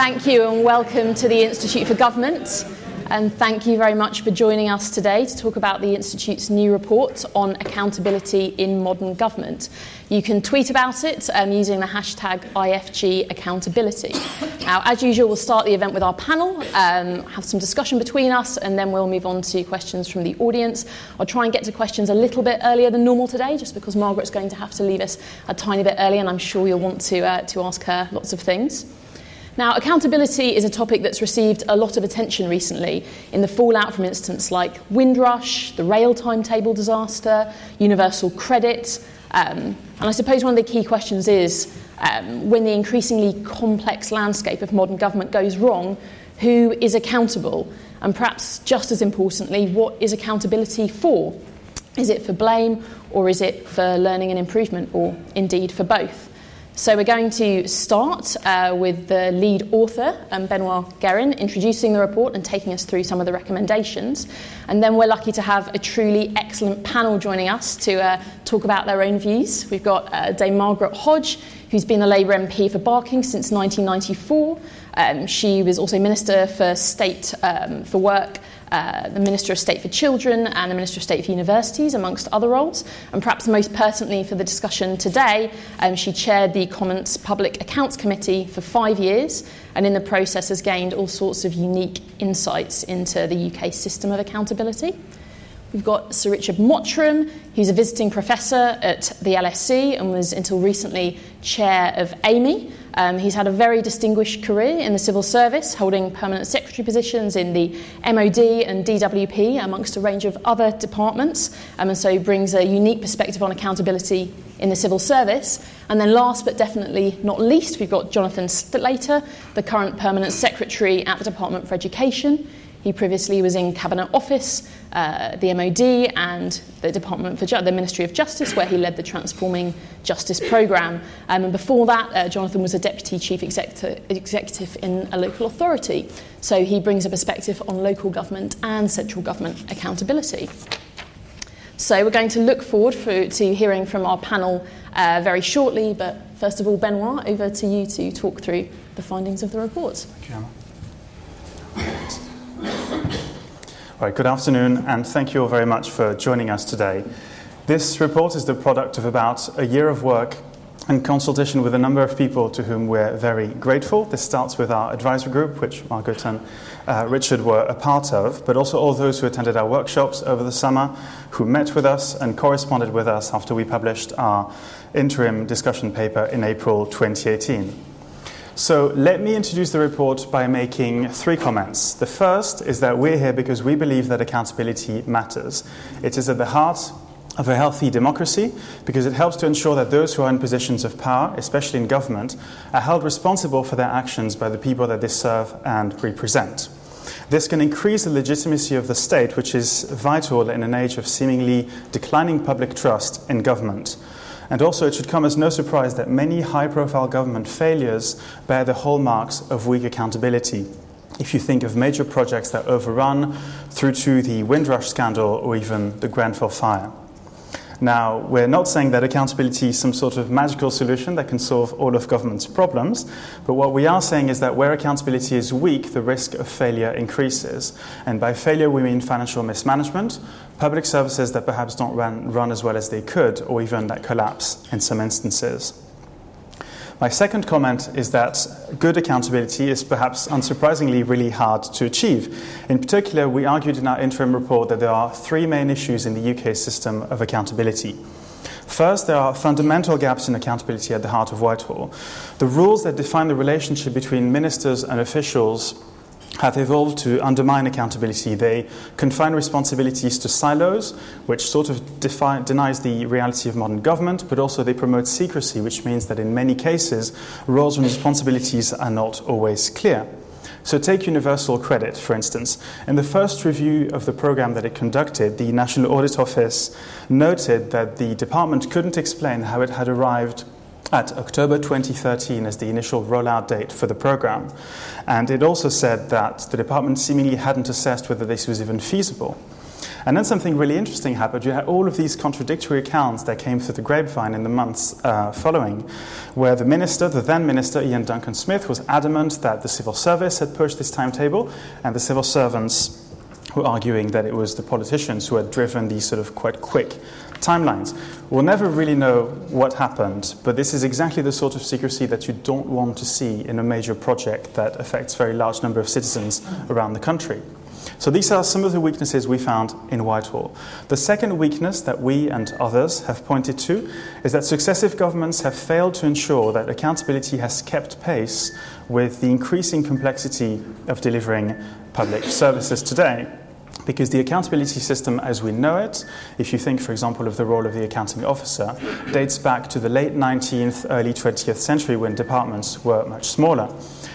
thank you and welcome to the Institute for Government. And thank you very much for joining us today to talk about the Institute's new report on accountability in modern government. You can tweet about it um, using the hashtag IFG accountability. Now, as usual, we'll start the event with our panel, um, have some discussion between us, and then we'll move on to questions from the audience. I'll try and get to questions a little bit earlier than normal today, just because Margaret's going to have to leave us a tiny bit early, and I'm sure you'll want to, uh, to ask her lots of things. Now, accountability is a topic that's received a lot of attention recently in the fallout from incidents like Windrush, the rail timetable disaster, universal credit. Um, and I suppose one of the key questions is um, when the increasingly complex landscape of modern government goes wrong, who is accountable? And perhaps just as importantly, what is accountability for? Is it for blame or is it for learning and improvement or indeed for both? So we're going to start uh, with the lead author, um, Benoit Guerin, introducing the report and taking us through some of the recommendations. And then we're lucky to have a truly excellent panel joining us to uh, talk about their own views. We've got uh, Dame Margaret Hodge, who's been a Labour MP for Barking since 1994. Um, she was also Minister for State um, for Work uh, the Minister of State for Children and the Minister of State for Universities, amongst other roles. And perhaps most pertinently for the discussion today, um, she chaired the Commons Public Accounts Committee for five years and in the process has gained all sorts of unique insights into the UK system of accountability. We've got Sir Richard Mottram, who's a visiting professor at the LSE and was until recently chair of Amey, um, he's had a very distinguished career in the civil service, holding permanent secretary positions in the MOD and DWP, amongst a range of other departments, um, and so brings a unique perspective on accountability in the civil service. And then, last but definitely not least, we've got Jonathan Slater, the current permanent secretary at the Department for Education. He previously was in Cabinet Office, uh, the MOD, and the Department for Ju- the Ministry of Justice, where he led the Transforming Justice programme. Um, and before that, uh, Jonathan was a Deputy Chief Executive, executive in a local authority. So he brings a perspective on local government and central government accountability. So we're going to look forward for, to hearing from our panel uh, very shortly. But first of all, Benoit, over to you to talk through the findings of the report. Thank you, Right, good afternoon, and thank you all very much for joining us today. This report is the product of about a year of work and consultation with a number of people to whom we're very grateful. This starts with our advisory group, which Margaret and uh, Richard were a part of, but also all those who attended our workshops over the summer, who met with us and corresponded with us after we published our interim discussion paper in April 2018. So let me introduce the report by making three comments. The first is that we're here because we believe that accountability matters. It is at the heart of a healthy democracy because it helps to ensure that those who are in positions of power, especially in government, are held responsible for their actions by the people that they serve and represent. This can increase the legitimacy of the state, which is vital in an age of seemingly declining public trust in government. And also, it should come as no surprise that many high profile government failures bear the hallmarks of weak accountability. If you think of major projects that overrun through to the Windrush scandal or even the Grenfell fire. Now, we're not saying that accountability is some sort of magical solution that can solve all of government's problems, but what we are saying is that where accountability is weak, the risk of failure increases. And by failure, we mean financial mismanagement, public services that perhaps don't run, run as well as they could, or even that collapse in some instances. My second comment is that good accountability is perhaps unsurprisingly really hard to achieve. In particular, we argued in our interim report that there are three main issues in the UK system of accountability. First, there are fundamental gaps in accountability at the heart of Whitehall. The rules that define the relationship between ministers and officials have evolved to undermine accountability. They confine responsibilities to silos, which sort of defi- denies the reality of modern government, but also they promote secrecy, which means that in many cases, roles and responsibilities are not always clear. So, take Universal Credit, for instance. In the first review of the program that it conducted, the National Audit Office noted that the department couldn't explain how it had arrived at October 2013 as the initial rollout date for the program. And it also said that the department seemingly hadn't assessed whether this was even feasible. And then something really interesting happened. You had all of these contradictory accounts that came through the grapevine in the months uh, following, where the minister, the then minister, Iain Duncan Smith, was adamant that the civil service had pushed this timetable, and the civil servants were arguing that it was the politicians who had driven these sort of quite quick timelines. We'll never really know what happened, but this is exactly the sort of secrecy that you don't want to see in a major project that affects very large number of citizens around the country. So these are some of the weaknesses we found in Whitehall. The second weakness that we and others have pointed to is that successive governments have failed to ensure that accountability has kept pace with the increasing complexity of delivering public services today because the accountability system as we know it, if you think, for example, of the role of the accounting officer, dates back to the late 19th, early 20th century when departments were much smaller.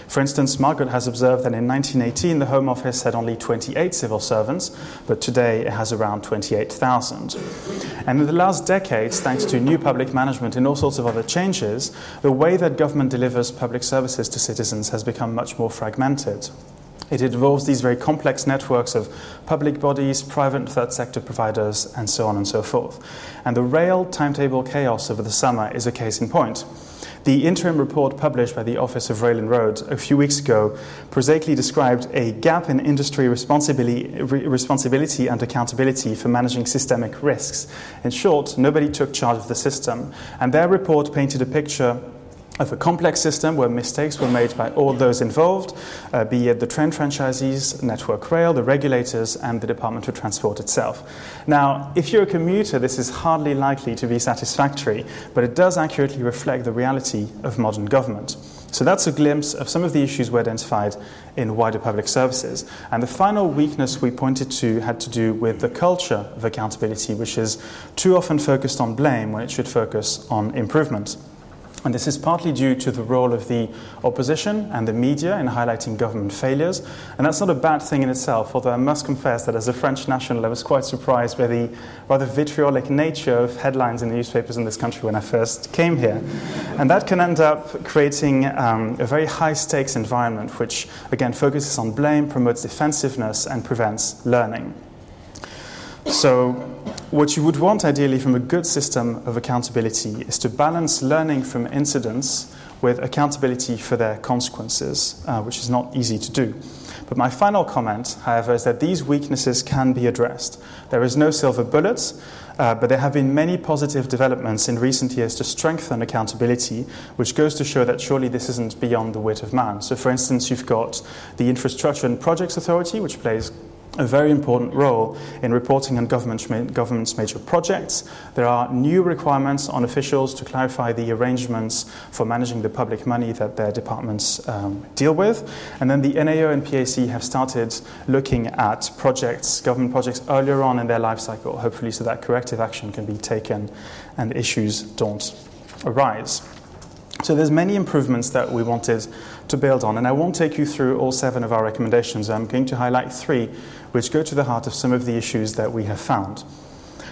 For instance, Margaret has observed that in 1918 the Home Office had only 28 civil servants, but today it has around 28,000. And in the last decades, thanks to new public management and all sorts of other changes, the way that government delivers public services to citizens has become much more fragmented. It involves these very complex networks of public bodies, private and third sector providers, and so on and so forth. And the rail timetable chaos over the summer is a case in point. The interim report published by the Office of Rail and Road a few weeks ago prosaically described a gap in industry responsibility, responsibility and accountability for managing systemic risks. In short, nobody took charge of the system. And their report painted a picture of a complex system where mistakes were made by all those involved, uh, be it the train franchisees, Network Rail, the regulators, and the Department of Transport itself. Now, if you're a commuter, this is hardly likely to be satisfactory, but it does accurately reflect the reality of modern government. So that's a glimpse of some of the issues we identified in wider public services. And the final weakness we pointed to had to do with the culture of accountability, which is too often focused on blame when it should focus on improvement. And this is partly due to the role of the opposition and the media in highlighting government failures. And that's not a bad thing in itself, although I must confess that as a French national, I was quite surprised by the rather vitriolic nature of headlines in the newspapers in this country when I first came here. And that can end up creating um, a very high stakes environment, which again focuses on blame, promotes defensiveness, and prevents learning. So, what you would want ideally from a good system of accountability is to balance learning from incidents with accountability for their consequences, uh, which is not easy to do. But my final comment, however, is that these weaknesses can be addressed. There is no silver bullet, uh, but there have been many positive developments in recent years to strengthen accountability, which goes to show that surely this isn't beyond the wit of man. So, for instance, you've got the Infrastructure and Projects Authority, which plays a very important role in reporting on government's major projects. There are new requirements on officials to clarify the arrangements for managing the public money that their departments um, deal with. And then the NAO and PAC have started looking at projects, government projects, earlier on in their life cycle, hopefully, so that corrective action can be taken and issues don't arise. So there's many improvements that we wanted to build on, and I won't take you through all seven of our recommendations. I'm going to highlight three which go to the heart of some of the issues that we have found.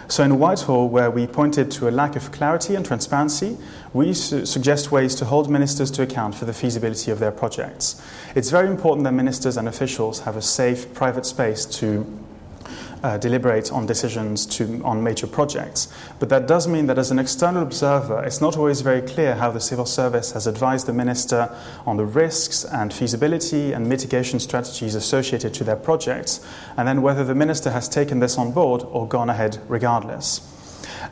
So, in Whitehall, where we pointed to a lack of clarity and transparency, we su- suggest ways to hold ministers to account for the feasibility of their projects. It's very important that ministers and officials have a safe, private space to uh, deliberate on decisions to, on major projects. But that does mean that as an external observer, it's not always very clear how the civil service has advised the minister on the risks and feasibility and mitigation strategies associated to their projects, and then whether the minister has taken this on board or gone ahead regardless.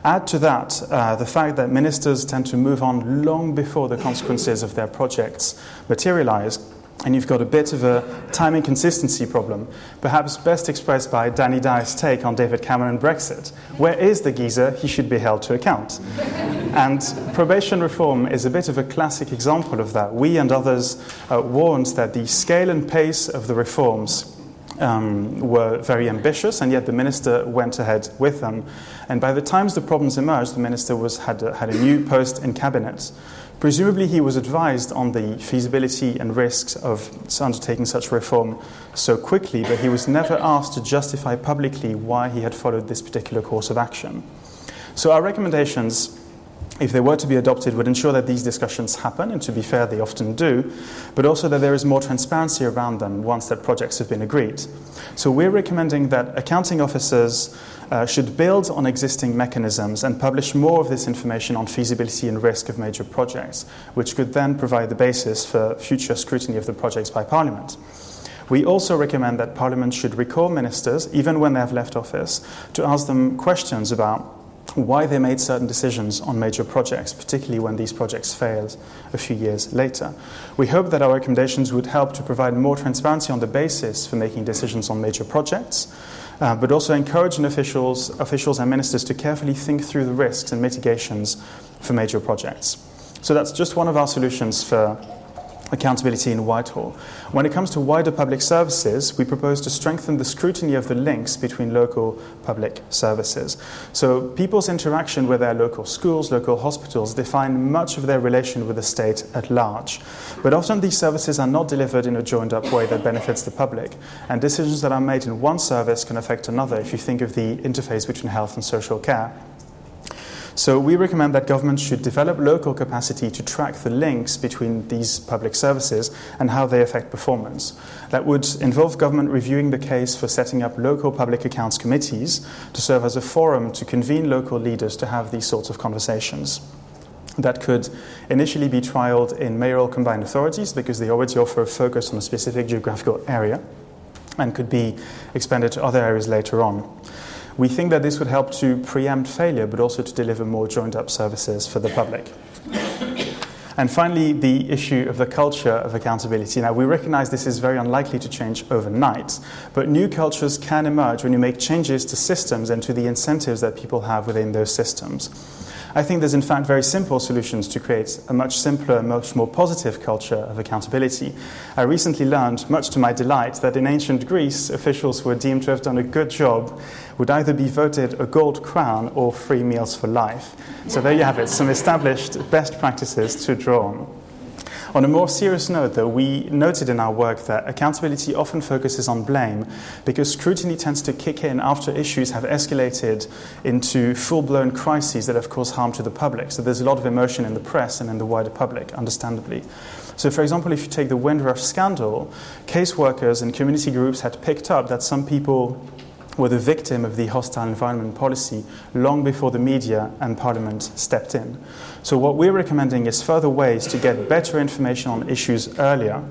Add to that uh, the fact that ministers tend to move on long before the consequences of their projects materialize and you've got a bit of a time inconsistency problem, perhaps best expressed by Danny Dyer's take on David Cameron and Brexit. Where is the geezer? He should be held to account. and probation reform is a bit of a classic example of that. We and others uh, warned that the scale and pace of the reforms um, were very ambitious, and yet the minister went ahead with them. And by the time the problems emerged, the minister was, had, a, had a new post in cabinet. Presumably, he was advised on the feasibility and risks of undertaking such reform so quickly, but he was never asked to justify publicly why he had followed this particular course of action. So, our recommendations if they were to be adopted, would ensure that these discussions happen, and to be fair, they often do, but also that there is more transparency around them once that projects have been agreed. So we're recommending that accounting officers uh, should build on existing mechanisms and publish more of this information on feasibility and risk of major projects, which could then provide the basis for future scrutiny of the projects by Parliament. We also recommend that Parliament should recall ministers, even when they have left office, to ask them questions about why they made certain decisions on major projects, particularly when these projects failed a few years later. We hope that our recommendations would help to provide more transparency on the basis for making decisions on major projects, uh, but also encourage officials, officials and ministers to carefully think through the risks and mitigations for major projects. So that's just one of our solutions for accountability in Whitehall. When it comes to wider public services, we propose to strengthen the scrutiny of the links between local public services. So, people's interaction with their local schools, local hospitals, define much of their relation with the state at large. But often these services are not delivered in a joined up way that benefits the public, and decisions that are made in one service can affect another if you think of the interface between health and social care. So we recommend that governments should develop local capacity to track the links between these public services and how they affect performance. That would involve government reviewing the case for setting up local public accounts committees to serve as a forum to convene local leaders to have these sorts of conversations that could initially be trialed in mayoral combined authorities because they already offer a focus on a specific geographical area and could be expanded to other areas later on. We think that this would help to preempt failure, but also to deliver more joined up services for the public. And finally, the issue of the culture of accountability. Now, we recognize this is very unlikely to change overnight, but new cultures can emerge when you make changes to systems and to the incentives that people have within those systems. I think there's in fact very simple solutions to create a much simpler, much more positive culture of accountability. I recently learned, much to my delight, that in ancient Greece, officials who were deemed to have done a good job would either be voted a gold crown or free meals for life. So there you have it, some established best practices to draw on. On a more serious note, though, we noted in our work that accountability often focuses on blame because scrutiny tends to kick in after issues have escalated into full blown crises that have caused harm to the public. So there's a lot of emotion in the press and in the wider public, understandably. So, for example, if you take the Windrush scandal, caseworkers and community groups had picked up that some people were the victim of the hostile environment policy long before the media and parliament stepped in. So, what we're recommending is further ways to get better information on issues earlier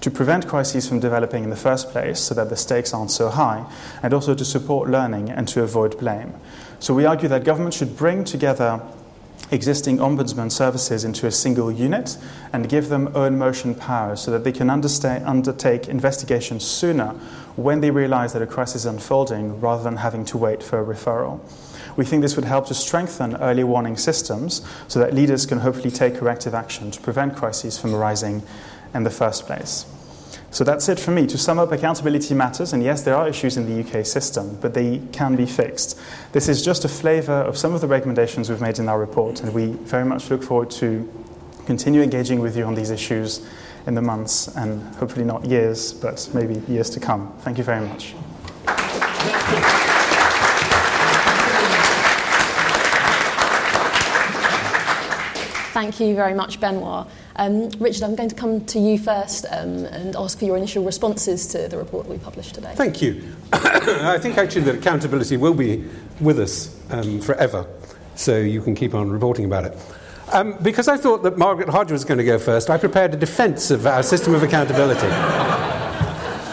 to prevent crises from developing in the first place so that the stakes aren't so high, and also to support learning and to avoid blame. So, we argue that government should bring together existing ombudsman services into a single unit and give them own motion powers so that they can undertake investigations sooner when they realize that a crisis is unfolding rather than having to wait for a referral. We think this would help to strengthen early warning systems so that leaders can hopefully take corrective action to prevent crises from arising in the first place. So that's it for me. To sum up, accountability matters, and yes, there are issues in the UK system, but they can be fixed. This is just a flavour of some of the recommendations we've made in our report, and we very much look forward to continue engaging with you on these issues in the months and hopefully not years, but maybe years to come. Thank you very much. Thank you very much, Benoit. Um, Richard, I'm going to come to you first um, and ask for your initial responses to the report that we published today. Thank you. I think actually that accountability will be with us um, forever, so you can keep on reporting about it. Um, because I thought that Margaret Hodge was going to go first, I prepared a defence of our system of accountability.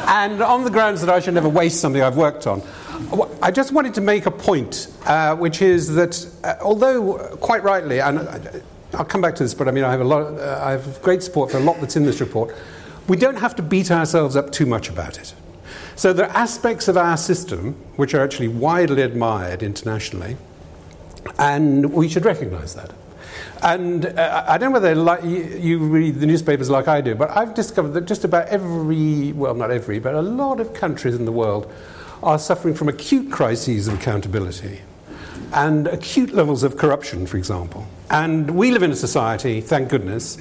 and on the grounds that I should never waste something I've worked on, I just wanted to make a point, uh, which is that uh, although quite rightly, and uh, I'll come back to this, but I mean, I have, a lot, uh, I have great support for a lot that's in this report. We don't have to beat ourselves up too much about it. So there are aspects of our system which are actually widely admired internationally, and we should recognize that. And uh, I don't know whether like, you, read the newspapers like I do, but I've discovered that just about every, well, not every, but a lot of countries in the world are suffering from acute crises of accountability and acute levels of corruption, for example. And we live in a society, thank goodness,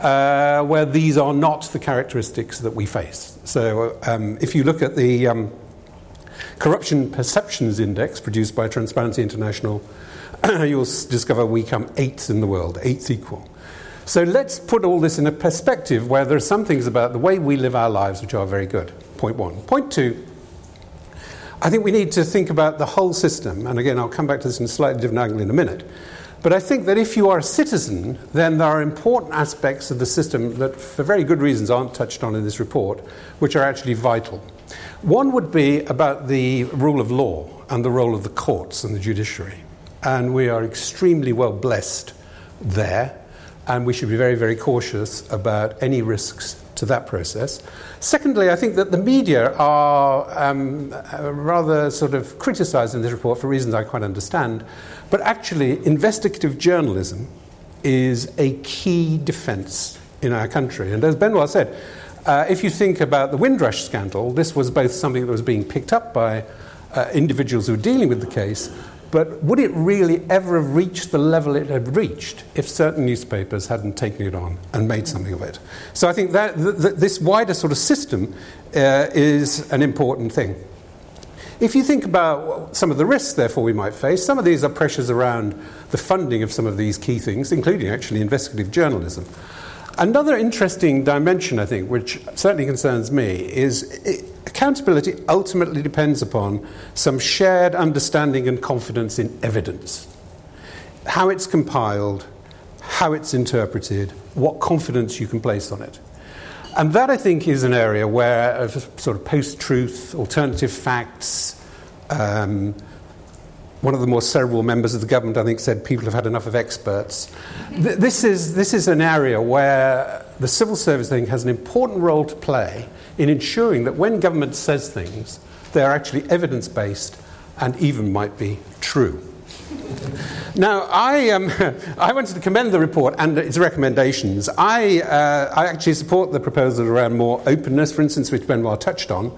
uh, where these are not the characteristics that we face. So um, if you look at the um, Corruption Perceptions Index produced by Transparency International you'll discover we come eighth in the world, eighth equal. So let's put all this in a perspective where there are some things about the way we live our lives which are very good. Point one. Point two, I think we need to think about the whole system. And again, I'll come back to this in a slightly different angle in a minute. But I think that if you are a citizen, then there are important aspects of the system that, for very good reasons, aren't touched on in this report, which are actually vital. One would be about the rule of law and the role of the courts and the judiciary. And we are extremely well blessed there, and we should be very, very cautious about any risks to that process. Secondly, I think that the media are um, uh, rather sort of criticised in this report for reasons I quite understand, but actually, investigative journalism is a key defence in our country. And as Benoit said, uh, if you think about the Windrush scandal, this was both something that was being picked up by uh, individuals who were dealing with the case, but would it really ever have reached the level it had reached if certain newspapers hadn't taken it on and made something of it? So I think that th- th- this wider sort of system uh, is an important thing. If you think about some of the risks, therefore, we might face, some of these are pressures around the funding of some of these key things, including actually investigative journalism. Another interesting dimension, I think, which certainly concerns me, is accountability ultimately depends upon some shared understanding and confidence in evidence. How it's compiled, how it's interpreted, what confidence you can place on it. And that, I think, is an area where sort of post truth, alternative facts, um, one of the more cerebral members of the government, I think, said people have had enough of experts. Th- this, is, this is an area where the civil service I think, has an important role to play in ensuring that when government says things, they are actually evidence based and even might be true. Now, I, um, I wanted to commend the report and its recommendations. I, uh, I actually support the proposal around more openness, for instance, which Benoit touched on.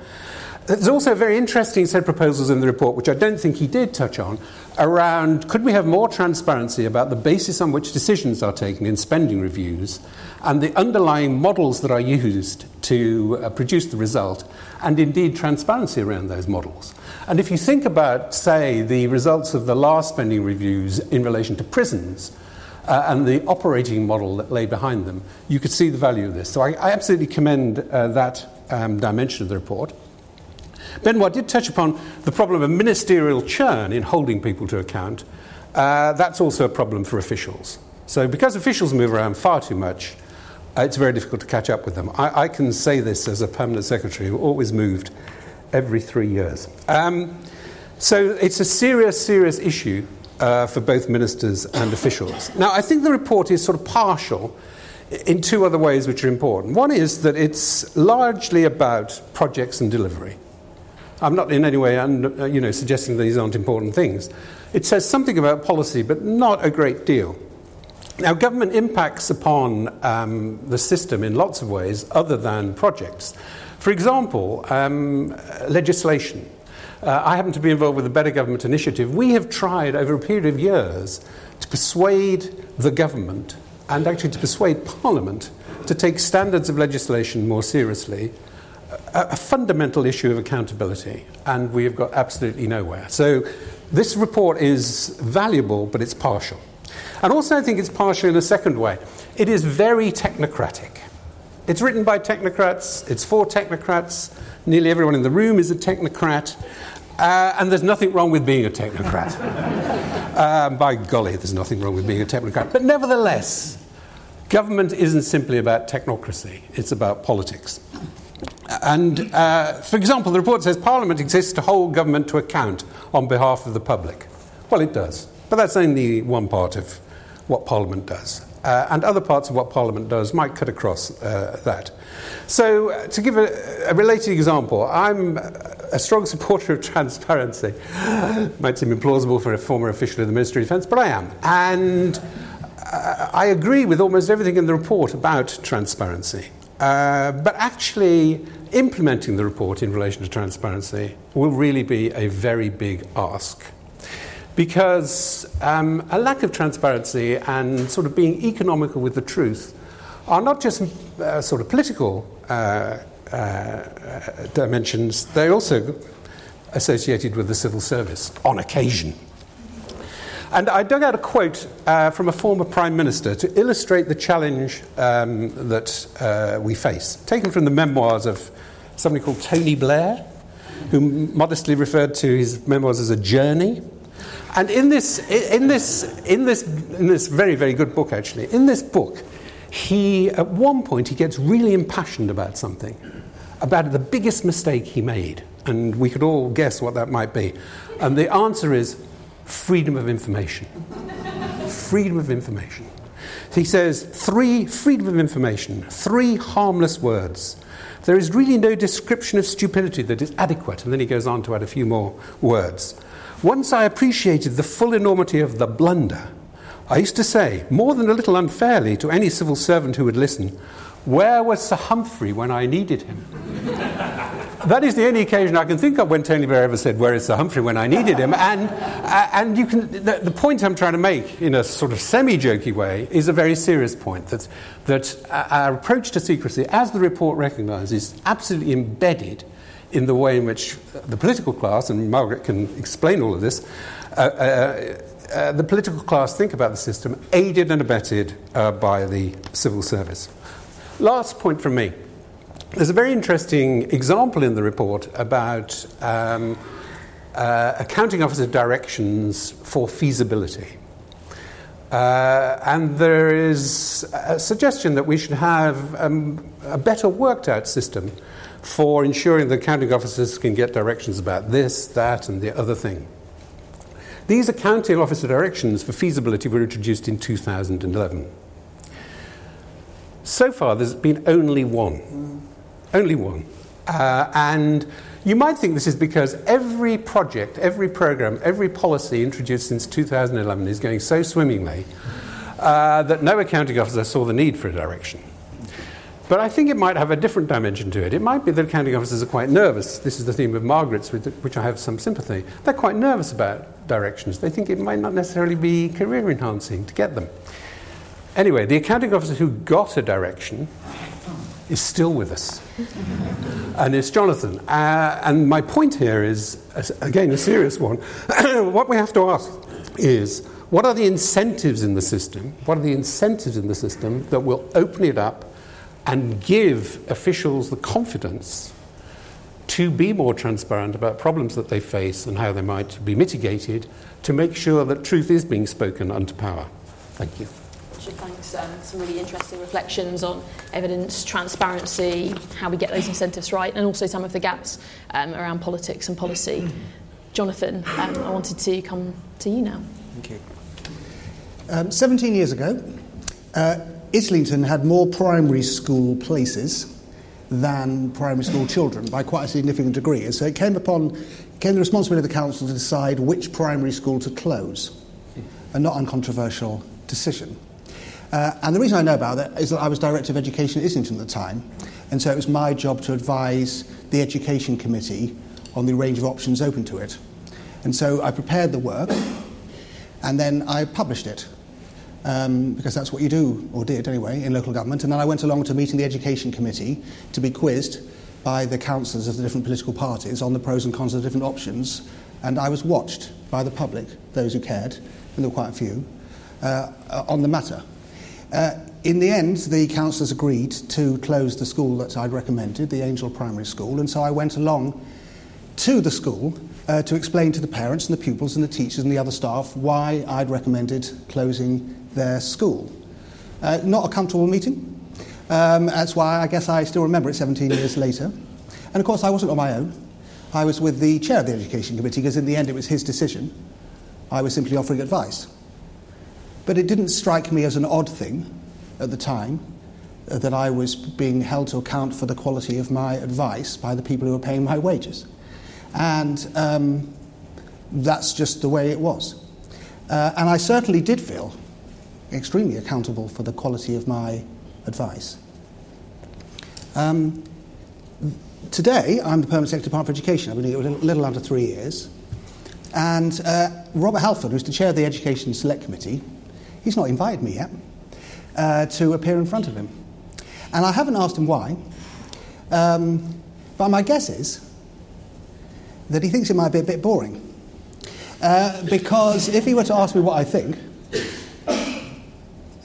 There's also a very interesting set of proposals in the report, which I don't think he did touch on, around could we have more transparency about the basis on which decisions are taken in spending reviews and the underlying models that are used to uh, produce the result, and indeed transparency around those models. And if you think about, say, the results of the last spending reviews in relation to prisons, uh, and the operating model that lay behind them, you could see the value of this. So I, I absolutely commend uh, that um, dimension of the report. Benoit did touch upon the problem of ministerial churn in holding people to account. Uh, that's also a problem for officials. So, because officials move around far too much, it's very difficult to catch up with them. I, I, can say this as a permanent secretary who always moved every three years. Um, so, it's a serious, serious issue uh, for both ministers and officials. Now, I think the report is sort of partial in two other ways which are important. One is that it's largely about projects and delivery. I'm not in any way uh, you know, suggesting these aren't important things. It says something about policy, but not a great deal. Now, government impacts upon um, the system in lots of ways other than projects. For example, um, legislation. Uh, I happen to be involved with the Better Government Initiative. We have tried over a period of years to persuade the government and actually to persuade Parliament to take standards of legislation more seriously a, a fundamental issue of accountability, and we have got absolutely nowhere. So this report is valuable, but it's partial. And also, I think it's partial in a second way. It is very technocratic. It's written by technocrats, it's for technocrats, nearly everyone in the room is a technocrat, uh, and there's nothing wrong with being a technocrat. uh, by golly, there's nothing wrong with being a technocrat. But nevertheless, government isn't simply about technocracy, it's about politics. And, uh, for example, the report says Parliament exists to hold government to account on behalf of the public. Well, it does, but that's only one part of what Parliament does. Uh, and other parts of what Parliament does might cut across uh, that. So, uh, to give a, a, related example, I'm a strong supporter of transparency. might seem implausible for a former official of the Ministry of Defence, but I am. And uh, I agree with almost everything in the report about transparency. Uh, but actually, implementing the report in relation to transparency will really be a very big ask. Because um, a lack of transparency and sort of being economical with the truth are not just uh, sort of political uh, uh dimensions, they're also associated with the civil service on occasion. And I dug out a quote uh, from a former Prime Minister to illustrate the challenge um, that uh, we face, taken from the memoirs of somebody called Tony Blair, who modestly referred to his memoirs as a journey. And in this, in this, in this, in this very, very good book, actually, in this book, he, at one point, he gets really impassioned about something, about the biggest mistake he made. And we could all guess what that might be. And the answer is freedom of information. freedom of information. He says three freedom of information, three harmless words. There is really no description of stupidity that is adequate. And then he goes on to add a few more words. Once I appreciated the full enormity of the blunder, I used to say, more than a little unfairly, to any civil servant who would listen, Where was Sir Humphrey when I needed him? that is the only occasion I can think of when Tony Blair ever said, Where is Sir Humphrey when I needed him? And, uh, and you can, the, the, point I'm trying to make in a sort of semi jokey way is a very serious point that, that our approach to secrecy, as the report recognises, is absolutely embedded in the way in which the political class, and Margaret can explain all of this, uh, uh, uh, the political class think about the system, aided and abetted uh, by the civil service. Last point from me. There's a very interesting example in the report about um, uh, accounting officer directions for feasibility. Uh, and there is a suggestion that we should have um, a better worked out system for ensuring that accounting officers can get directions about this, that, and the other thing. These accounting officer directions for feasibility were introduced in 2011. So far, there's been only one. Only one. Uh, and you might think this is because every project, every program, every policy introduced since 2011 is going so swimmingly uh, that no accounting officer saw the need for a direction. But I think it might have a different dimension to it. It might be that accounting officers are quite nervous. This is the theme of Margaret's, with which I have some sympathy. They're quite nervous about directions. They think it might not necessarily be career enhancing to get them. Anyway, the accounting officer who got a direction is still with us. and it's Jonathan. Uh, and my point here is, again, a serious one. what we have to ask is what are the incentives in the system? What are the incentives in the system that will open it up and give officials the confidence to be more transparent about problems that they face and how they might be mitigated to make sure that truth is being spoken unto power. Thank you. Thanks. Um, some really interesting reflections on evidence, transparency, how we get those incentives right, and also some of the gaps um, around politics and policy. Jonathan, um, I wanted to come to you now. Thank you. Um, 17 years ago, uh, Islington had more primary school places than primary school children by quite a significant degree. And so it came upon came the responsibility of the council to decide which primary school to close, a not uncontroversial decision. Uh, and the reason I know about that is that I was Director of Education at Islington at the time, and so it was my job to advise the Education Committee on the range of options open to it. And so I prepared the work, and then I published it um, because that's what you do, or did anyway, in local government. And then I went along to meeting the Education Committee to be quizzed by the councillors of the different political parties on the pros and cons of the different options. And I was watched by the public, those who cared, and there were quite a few, uh, on the matter. Uh, in the end, the councillors agreed to close the school that I'd recommended, the Angel Primary School, and so I went along to the school uh, to explain to the parents and the pupils and the teachers and the other staff why I'd recommended closing their school. Uh, not a comfortable meeting. Um, that's why I guess I still remember it 17 years later. And of course, I wasn't on my own. I was with the chair of the Education Committee because, in the end, it was his decision. I was simply offering advice. But it didn't strike me as an odd thing at the time uh, that I was being held to account for the quality of my advice by the people who were paying my wages. And um, that's just the way it was. Uh, and I certainly did feel extremely accountable for the quality of my advice. Um, today, I'm the Permanent Secretary Department for Education. I've been here a little, little under three years. And uh, Robert Halfon, who's the chair of the Education Select Committee, he's not invited me yet uh, to appear in front of him. And I haven't asked him why, um, but my guess is that he thinks it might be a bit boring. Uh, because if he were to ask me what I think,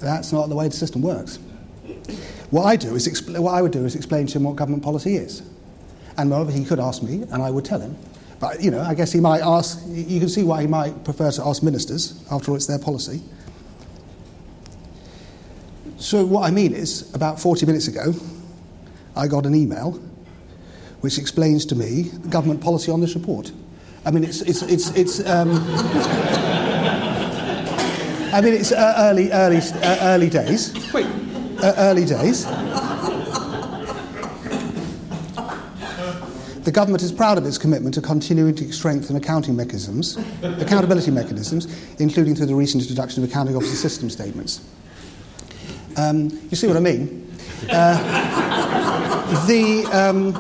that's not the way the system works. What I do is expl- what I would do is explain to him what government policy is, and moreover, he could ask me, and I would tell him. But you know, I guess he might ask. You can see why he might prefer to ask ministers. After all, it's their policy. So what I mean is, about 40 minutes ago, I got an email which explains to me government policy on this report. I mean, it's it's it's it's. Um, I mean, it's uh, early early uh, early days. Wait, Uh, early days. The government is proud of its commitment to continuing to strengthen accounting mechanisms, accountability mechanisms, including through the recent introduction of accounting officer system statements. Um, you see what I mean? Uh, the, um,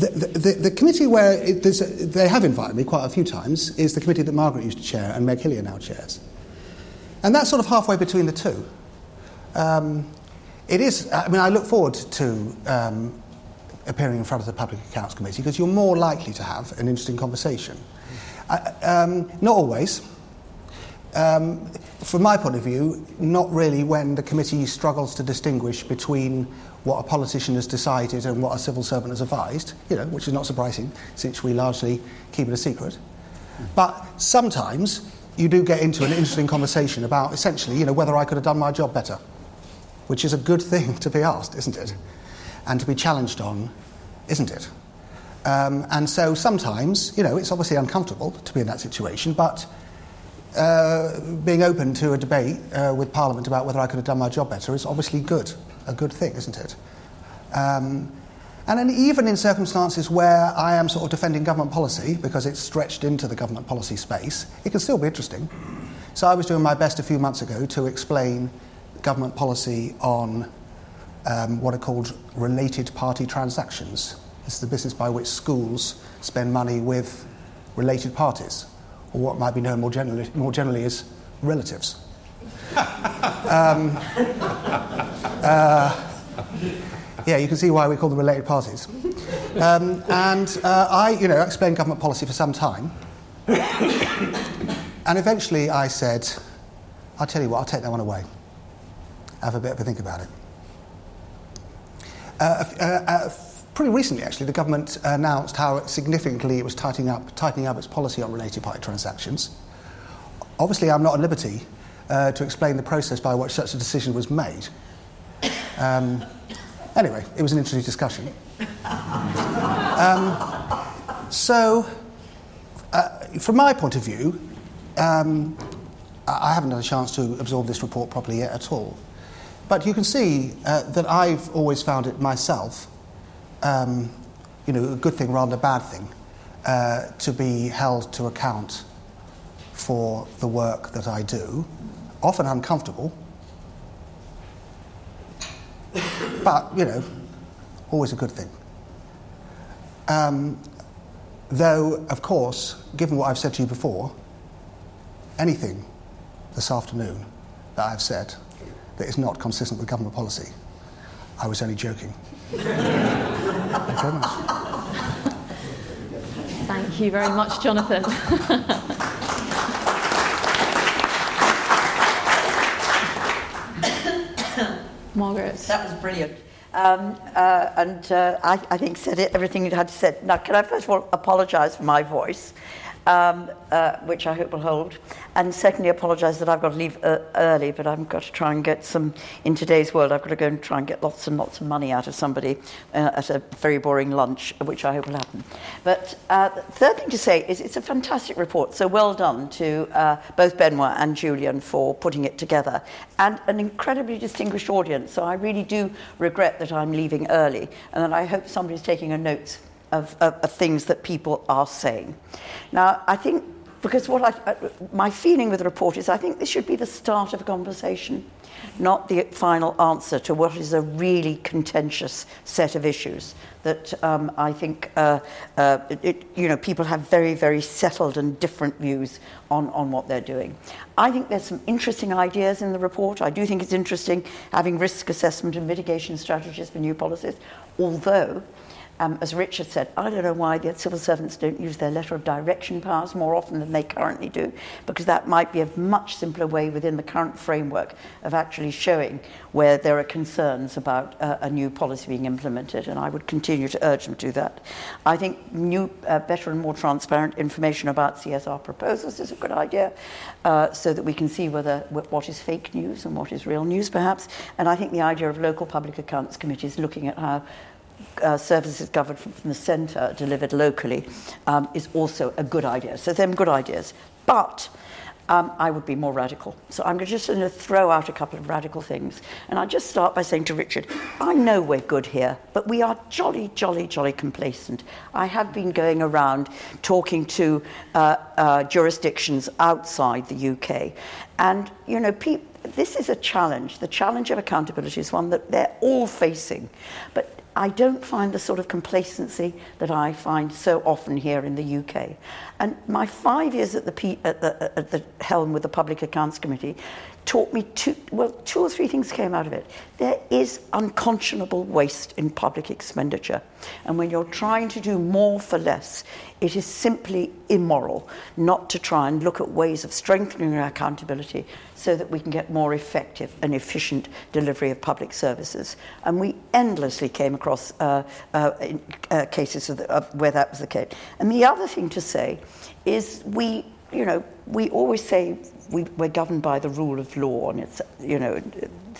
the, the, the committee where it, a, they have invited me quite a few times is the committee that Margaret used to chair and Meg Hillier now chairs. And that's sort of halfway between the two. Um, it is, I mean, I look forward to um, appearing in front of the Public Accounts Committee because you're more likely to have an interesting conversation. I, um, not always. Um, from my point of view, not really when the committee struggles to distinguish between what a politician has decided and what a civil servant has advised, you know, which is not surprising since we largely keep it a secret. But sometimes you do get into an interesting conversation about essentially, you know, whether I could have done my job better, which is a good thing to be asked, isn't it? And to be challenged on, isn't it? Um, and so sometimes, you know, it's obviously uncomfortable to be in that situation, but uh, being open to a debate uh, with Parliament about whether I could have done my job better is obviously good, a good thing, isn't it? Um, and then even in circumstances where I am sort of defending government policy because it's stretched into the government policy space, it can still be interesting. So I was doing my best a few months ago to explain government policy on um, what are called related party transactions. This is the business by which schools spend money with related parties, or what might be known more generally, more generally as relatives. Um, uh, yeah, you can see why we call them related parties. Um, and uh, I, you know, explained government policy for some time. and eventually I said, I'll tell you what, I'll take that one away. Have a bit of a think about it. Uh, uh, uh, pretty recently, actually, the government announced how significantly it was tightening up, tightening up its policy on related party transactions. Obviously, I'm not at liberty uh, to explain the process by which such a decision was made. Um, anyway, it was an interesting discussion. Um, so, uh, from my point of view, um, I haven't had a chance to absorb this report properly yet at all. But you can see uh, that I've always found it myself, um, you know, a good thing rather than a bad thing, uh, to be held to account for the work that I do, often uncomfortable, but, you know, always a good thing. Um, though, of course, given what I've said to you before, anything this afternoon that I've said that is not consistent with government policy, I was only joking. Thank you very much. Thank you very much, Jonathan. Margaret. That was brilliant. Um, uh, and uh, I, I think said it, everything you had to say. Now, can I first of all apologise for my voice, um, uh, which I hope will hold, and secondly apologise that I've got to leave uh, early, but I've got to try and get some, in today's world, I've got to go and try and get lots and lots of money out of somebody uh, at a very boring lunch, which I hope will happen. But uh, the third thing to say is it's a fantastic report, so well done to uh, both Benoit and Julian for putting it together, and an incredibly distinguished audience, so I really do regret that I'm leaving early, and I hope somebody's taking a note of, of, of things that people are saying. Now, I think, because what I, uh, my feeling with the report is I think this should be the start of a conversation, not the final answer to what is a really contentious set of issues that um, I think uh, uh, it, you know, people have very, very settled and different views on, on what they're doing. I think there's some interesting ideas in the report. I do think it's interesting having risk assessment and mitigation strategies for new policies, although Um, as Richard said, I don't know why the civil servants don't use their letter of direction powers more often than they currently do, because that might be a much simpler way within the current framework of actually showing where there are concerns about uh, a new policy being implemented, and I would continue to urge them to do that. I think new, uh, better and more transparent information about CSR proposals is a good idea, uh, so that we can see whether what is fake news and what is real news, perhaps. And I think the idea of local public accounts committees looking at how uh, services governed from, from the centre, delivered locally, um, is also a good idea. So, them good ideas. But um, I would be more radical. So I'm just going to throw out a couple of radical things. And I'll just start by saying to Richard, I know we're good here, but we are jolly, jolly, jolly complacent. I have been going around talking to uh, uh, jurisdictions outside the UK. And, you know, this is a challenge. The challenge of accountability is one that they're all facing. But I don't find the sort of complacency that I find so often here in the UK. And my five years at the, at the, at the helm with the Public Accounts Committee taught me two, well, two or three things came out of it. There is unconscionable waste in public expenditure. And when you're trying to do more for less, it is simply immoral not to try and look at ways of strengthening our accountability so that we can get more effective and efficient delivery of public services. And we endlessly came across uh, uh, in, uh, cases of, the, of where that was the case. And the other thing to say is we, you know, we always say we, we're governed by the rule of law, and it's, you know,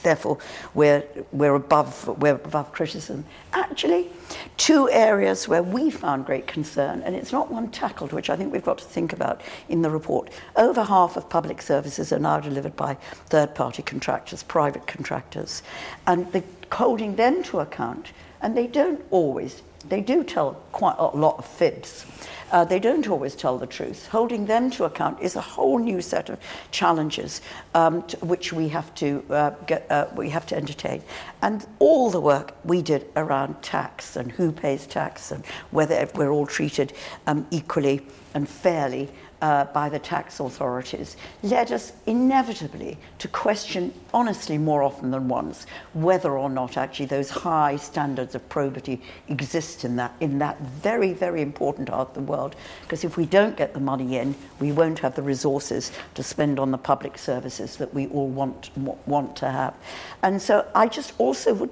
therefore we're, we're, above, we're above criticism. Actually, two areas where we found great concern, and it's not one tackled, which I think we've got to think about in the report. Over half of public services are now delivered by third party contractors, private contractors, and the, holding them to account, and they don't always, they do tell quite a lot of fibs. Uh, they don't always tell the truth. Holding them to account is a whole new set of challenges um, which we have to uh, get, uh, we have to entertain. And all the work we did around tax and who pays tax and whether we're all treated um, equally and fairly uh, by the tax authorities led us inevitably to question, honestly, more often than once, whether or not actually those high standards of probity exist in that, in that very, very important part of the world. Because if we don't get the money in, we won't have the resources to spend on the public services that we all want, want to have. And so I just also would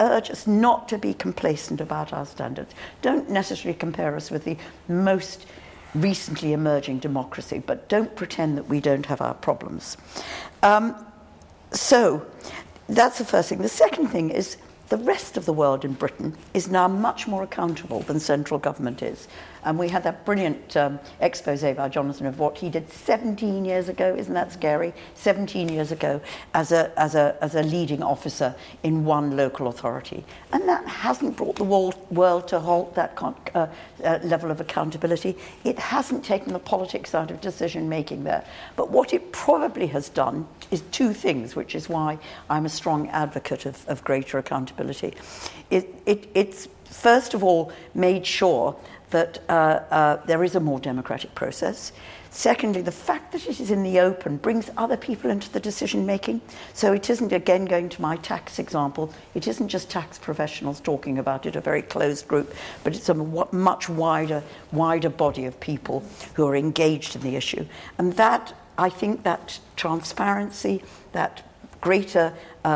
urge us not to be complacent about our standards. Don't necessarily compare us with the most recently emerging democracy, but don't pretend that we don't have our problems. Um, so that's the first thing. The second thing is the rest of the world in Britain is now much more accountable than central government is. And we had that brilliant um, expose by Jonathan of what he did 17 years ago. Isn't that scary? 17 years ago as a, as a, as a leading officer in one local authority. And that hasn't brought the world to halt that con- uh, uh, level of accountability. It hasn't taken the politics out of decision making there. But what it probably has done is two things, which is why I'm a strong advocate of, of greater accountability. It, it, it's first of all made sure that uh, uh, there is a more democratic process. Secondly, the fact that it is in the open brings other people into the decision making. So it isn't, again, going to my tax example, it isn't just tax professionals talking about it, a very closed group, but it's a much wider, wider body of people who are engaged in the issue. And that, I think, that transparency, that greater uh,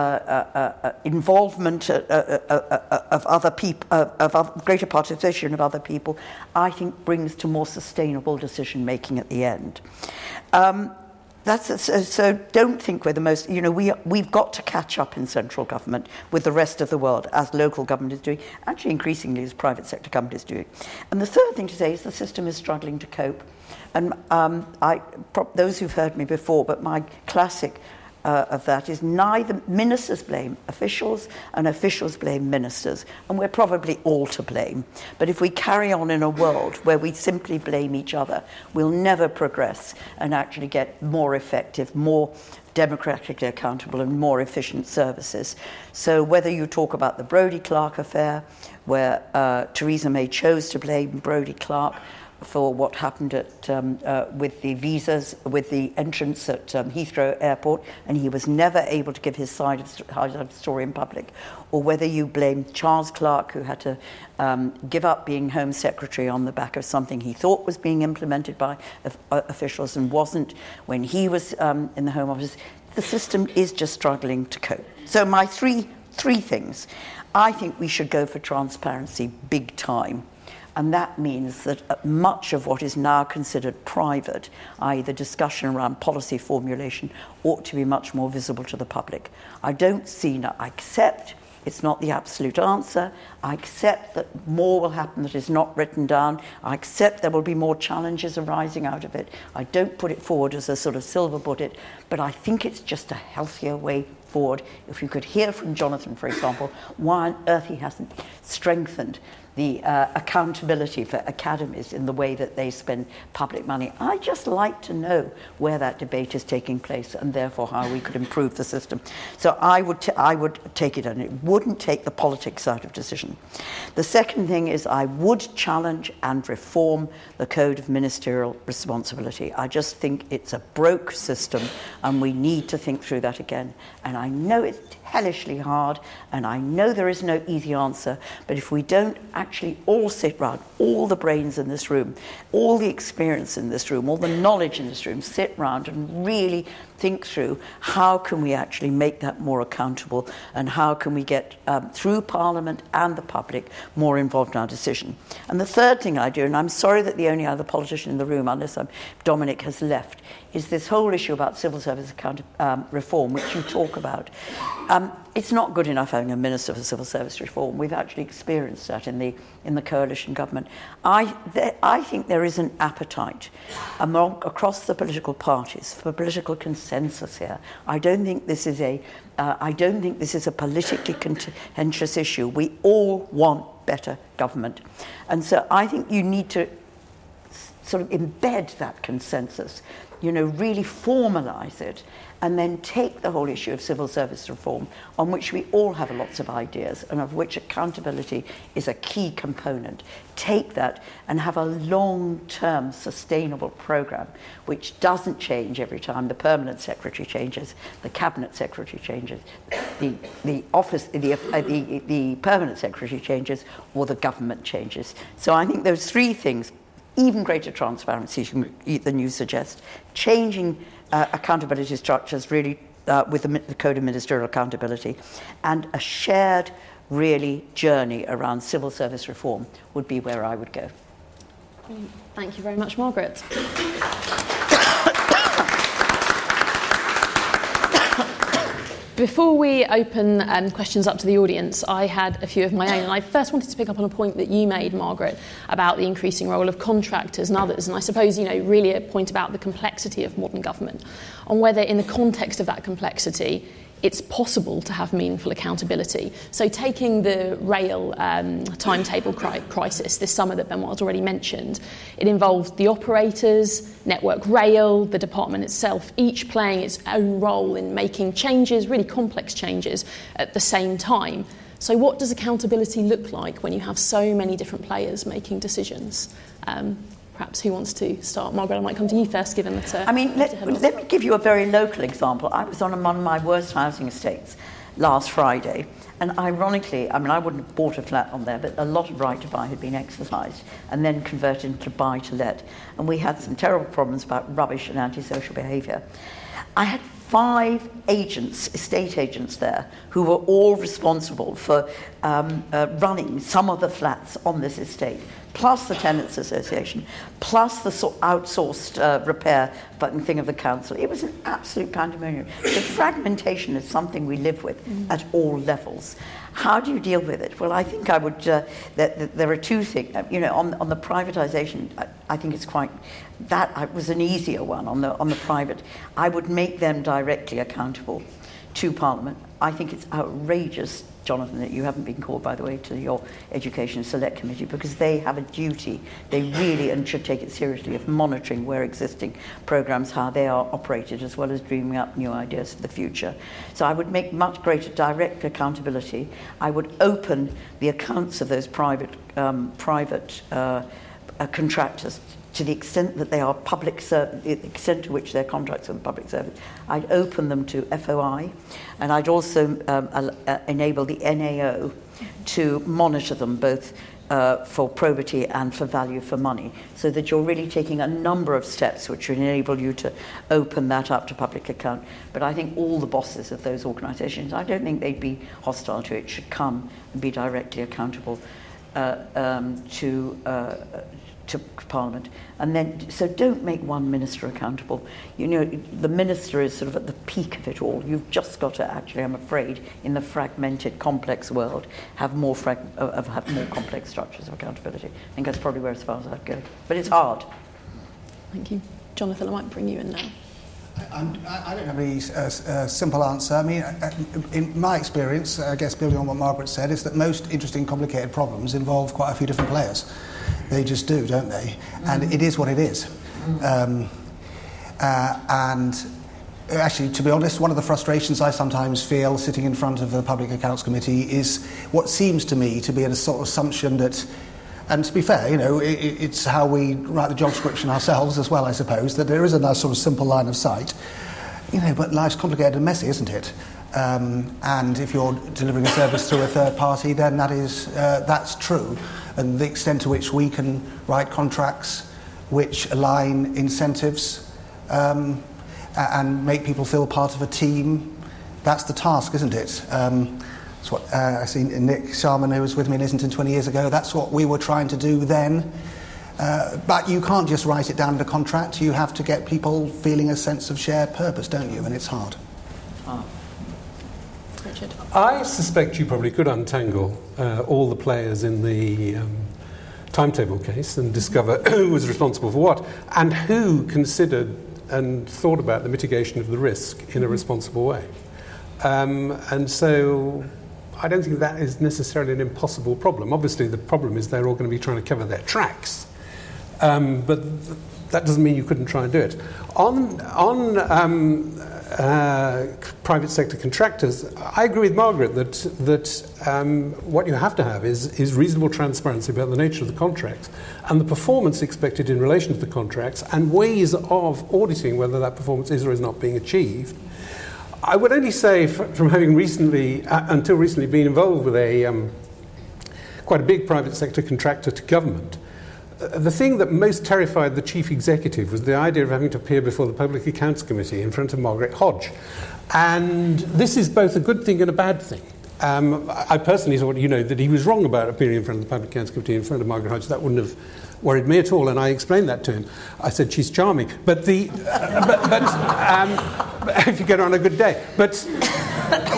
uh, uh, involvement of other people, of greater participation of other people, I think brings to more sustainable decision making at the end. Um, that's a, so, so, don't think we're the most, you know, we, we've got to catch up in central government with the rest of the world as local government is doing, actually increasingly as private sector is doing. And the third thing to say is the system is struggling to cope. And um, I, those who've heard me before, but my classic uh, of that is neither ministers blame officials and officials blame ministers, and we're probably all to blame. But if we carry on in a world where we simply blame each other, we'll never progress and actually get more effective, more democratically accountable, and more efficient services. So, whether you talk about the Brodie Clark affair, where uh, Theresa May chose to blame Brodie Clark, for what happened at, um, uh, with the visas, with the entrance at um, Heathrow Airport, and he was never able to give his side of, the story in public, or whether you blame Charles Clarke, who had to um, give up being Home Secretary on the back of something he thought was being implemented by uh, officials and wasn't when he was um, in the Home Office. The system is just struggling to cope. So, my three, three things. I think we should go for transparency big time. And that means that uh, much of what is now considered private, i.e., the discussion around policy formulation, ought to be much more visible to the public. I don't see, now, I accept it's not the absolute answer. I accept that more will happen that is not written down. I accept there will be more challenges arising out of it. I don't put it forward as a sort of silver bullet, but I think it's just a healthier way forward. If you could hear from Jonathan, for example, why on earth he hasn't strengthened the uh, accountability for academies in the way that they spend public money. I just like to know where that debate is taking place and therefore how we could improve the system. So I would, t- I would take it and it wouldn't take the politics out of decision. The second thing is I would challenge and reform the Code of Ministerial Responsibility. I just think it's a broke system and we need to think through that again. And I know it's hellishly hard, and I know there is no easy answer, but if we don't actually all sit round, all the brains in this room, all the experience in this room, all the knowledge in this room, sit round and really think through how can we actually make that more accountable and how can we get um, through Parliament and the public more involved in our decision. And the third thing I do, and I'm sorry that the only other politician in the room, unless I'm, Dominic has left, is this whole issue about civil service account, um, reform, which you talk about. Um, it's not good enough having a minister for civil service reform. We've actually experienced that in the in the coalition government. I there, I think there is an appetite among across the political parties for political consensus here. I don't think this is a uh, I don't think this is a politically contentious issue. We all want better government, and so I think you need to sort of embed that consensus. You know, really formalize it and then take the whole issue of civil service reform, on which we all have lots of ideas and of which accountability is a key component. Take that and have a long term sustainable programme which doesn't change every time the permanent secretary changes, the cabinet secretary changes, the, the office, the, uh, the, the permanent secretary changes, or the government changes. So I think those three things even greater transparency than you suggest, changing uh, accountability structures really uh, with the, the Code of Ministerial Accountability, and a shared, really, journey around civil service reform would be where I would go. Thank you very much, Margaret. Before we open um, questions up to the audience, I had a few of my own. And I first wanted to pick up on a point that you made, Margaret, about the increasing role of contractors and others. And I suppose, you know, really a point about the complexity of modern government, on whether, in the context of that complexity, it's possible to have meaningful accountability. So, taking the rail um, timetable cri- crisis this summer that Benoit's already mentioned, it involved the operators, Network Rail, the department itself, each playing its own role in making changes, really complex changes, at the same time. So, what does accountability look like when you have so many different players making decisions? Um, perhaps who wants to start? Margaret, I might come to you first, given that. Uh, I mean, let, let me give you a very local example. I was on one of my worst housing estates last Friday, and ironically, I mean, I wouldn't have bought a flat on there, but a lot of right to buy had been exercised and then converted into buy to let. And we had some terrible problems about rubbish and antisocial behaviour. I had five agents, estate agents there, who were all responsible for um, uh, running some of the flats on this estate plus the Tenants Association, plus the outsourced uh, repair thing of the council. It was an absolute pandemonium. The fragmentation is something we live with mm. at all levels. How do you deal with it? Well, I think I would. Uh, that, that there are two things. Uh, you know, on, on the privatisation, I, I, think it's quite. That was an easier one on the on the private. I would make them directly accountable to Parliament. I think it's outrageous Jonathan, that you haven't been called, by the way, to your Education Select Committee because they have a duty, they really and should take it seriously, of monitoring where existing programmes, how they are operated, as well as dreaming up new ideas for the future. So I would make much greater direct accountability. I would open the accounts of those private, um, private uh, uh, contractors to the extent that they are public service, the extent to which their contracts are the public service, I'd open them to FOI, and I'd also um, uh, enable the NAO to monitor them both uh, for probity and for value for money, so that you're really taking a number of steps which would enable you to open that up to public account. But I think all the bosses of those organisations, I don't think they'd be hostile to it, should come and be directly accountable uh, um, to, uh, to Parliament. And then, so don't make one minister accountable. You know, the minister is sort of at the peak of it all. You've just got to actually, I'm afraid, in the fragmented, complex world, have more, frag- uh, have more complex structures of accountability. I think that's probably where as far as I'd go. But it's hard. Thank you. Jonathan, I might bring you in now. I, I don't have any uh, uh, simple answer. I mean, uh, in my experience, I guess building on what Margaret said, is that most interesting, complicated problems involve quite a few different players. They just do, don't they? And mm. it is what it is. Um, uh, and actually, to be honest, one of the frustrations I sometimes feel sitting in front of the Public Accounts Committee is what seems to me to be a sort of assumption that and to be fair, you know, it, it's how we write the job description ourselves as well, I suppose, that there is a nice sort of simple line of sight. You know, but life's complicated and messy, isn't it? Um, and if you're delivering a service through a third party, then that is, uh, that's true. And the extent to which we can write contracts which align incentives um, and make people feel part of a team, that's the task, isn't it? Um, that's what uh, I see Nick Sharman, who was with me in Islington 20 years ago, that's what we were trying to do then. Uh, but you can't just write it down in a contract. You have to get people feeling a sense of shared purpose, don't you? And it's hard. Ah. Richard. I suspect you probably could untangle uh, all the players in the um, timetable case and discover who was responsible for what and who considered and thought about the mitigation of the risk in a mm-hmm. responsible way. Um, and so I don't think that is necessarily an impossible problem. Obviously, the problem is they're all going to be trying to cover their tracks. Um, but th- that doesn't mean you couldn't try and do it. On, on um, uh, private sector contractors, I agree with Margaret that, that um, what you have to have is, is reasonable transparency about the nature of the contracts and the performance expected in relation to the contracts and ways of auditing whether that performance is or is not being achieved. I would only say, from having recently, uh, until recently, been involved with a um, quite a big private sector contractor to government, the thing that most terrified the chief executive was the idea of having to appear before the Public Accounts Committee in front of Margaret Hodge. And this is both a good thing and a bad thing. Um, I personally thought, you know, that he was wrong about appearing in front of the Public Accounts Committee in front of Margaret Hodge. That wouldn't have worried me at all, and I explained that to him. I said, she's charming. But, the, but, but um, if you get on a good day. But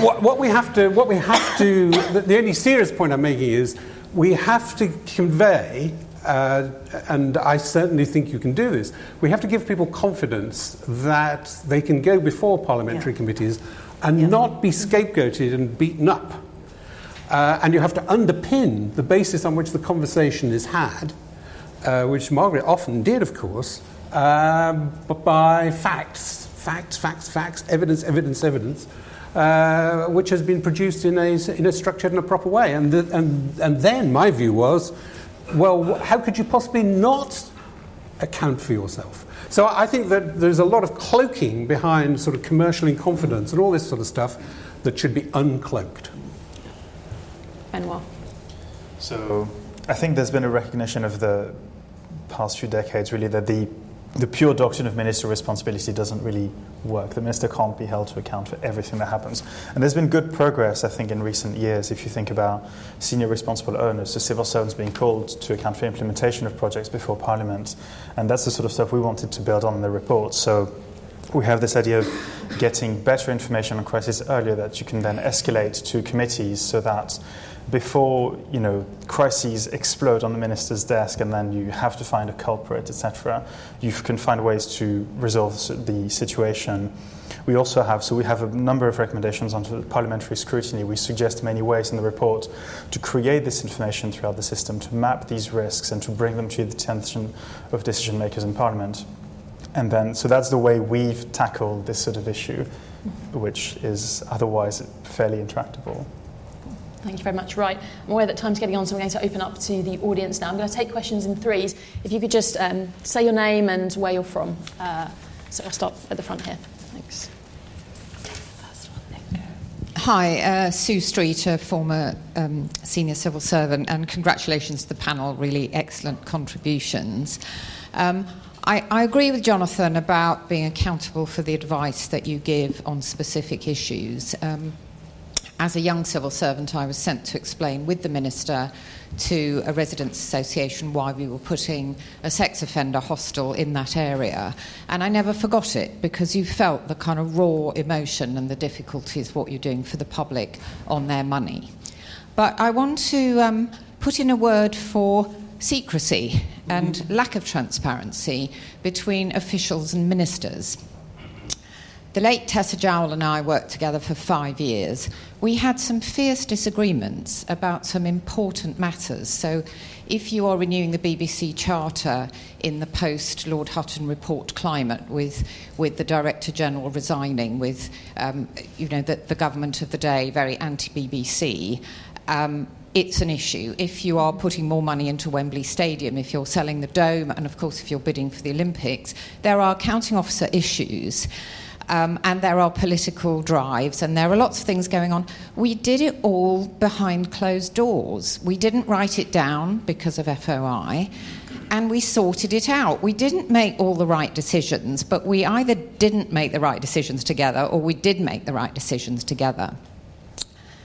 what, what, we have to, what we have to the, the, only serious point I'm making is we have to convey, uh, and I certainly think you can do this, we have to give people confidence that they can go before parliamentary yeah. committees and yeah. not be scapegoated and beaten up. Uh, and you have to underpin the basis on which the conversation is had uh, which Margaret often did, of course, um, but by facts, facts, facts, facts, evidence, evidence, evidence, uh, which has been produced in a, in a structured and a proper way. And, the, and, and then my view was, well, how could you possibly not account for yourself? So I think that there's a lot of cloaking behind sort of commercial in confidence and all this sort of stuff that should be uncloaked. Benoit. So I think there's been a recognition of the past few decades, really, that the the pure doctrine of ministerial responsibility doesn't really work. The minister can't be held to account for everything that happens. And there's been good progress, I think, in recent years. If you think about senior responsible owners, the civil servants being called to account for implementation of projects before Parliament. And that's the sort of stuff we wanted to build on in the report. So we have this idea of getting better information on crisis earlier that you can then escalate to committees so that before you know crises explode on the minister's desk and then you have to find a culprit, etc. You can find ways to resolve the situation. We also have so we have a number of recommendations on parliamentary scrutiny. We suggest many ways in the report to create this information throughout the system, to map these risks and to bring them to the attention of decision makers in Parliament. And then so that's the way we've tackled this sort of issue, which is otherwise fairly intractable. Thank you very much. Right, I'm aware that time's getting on, so I'm going to open up to the audience now. I'm going to take questions in threes. If you could just um, say your name and where you're from. Uh, so I'll start at the front here. Thanks. Hi, uh, Sue Street, a former um, senior civil servant, and congratulations to the panel, really excellent contributions. Um, I, I, agree with Jonathan about being accountable for the advice that you give on specific issues. Um, as a young civil servant, I was sent to explain with the minister to a residents' association why we were putting a sex offender hostel in that area. And I never forgot it because you felt the kind of raw emotion and the difficulties of what you're doing for the public on their money. But I want to um, put in a word for secrecy and mm-hmm. lack of transparency between officials and ministers. The late Tessa Jowell and I worked together for five years. We had some fierce disagreements about some important matters. So, if you are renewing the BBC Charter in the post Lord Hutton report climate, with, with the Director General resigning, with um, you know, the, the, government of the day very anti BBC, um, it's an issue. If you are putting more money into Wembley Stadium, if you're selling the dome, and of course, if you're bidding for the Olympics, there are accounting officer issues um, and there are political drives, and there are lots of things going on. We did it all behind closed doors. We didn't write it down because of FOI, and we sorted it out. We didn't make all the right decisions, but we either didn't make the right decisions together or we did make the right decisions together.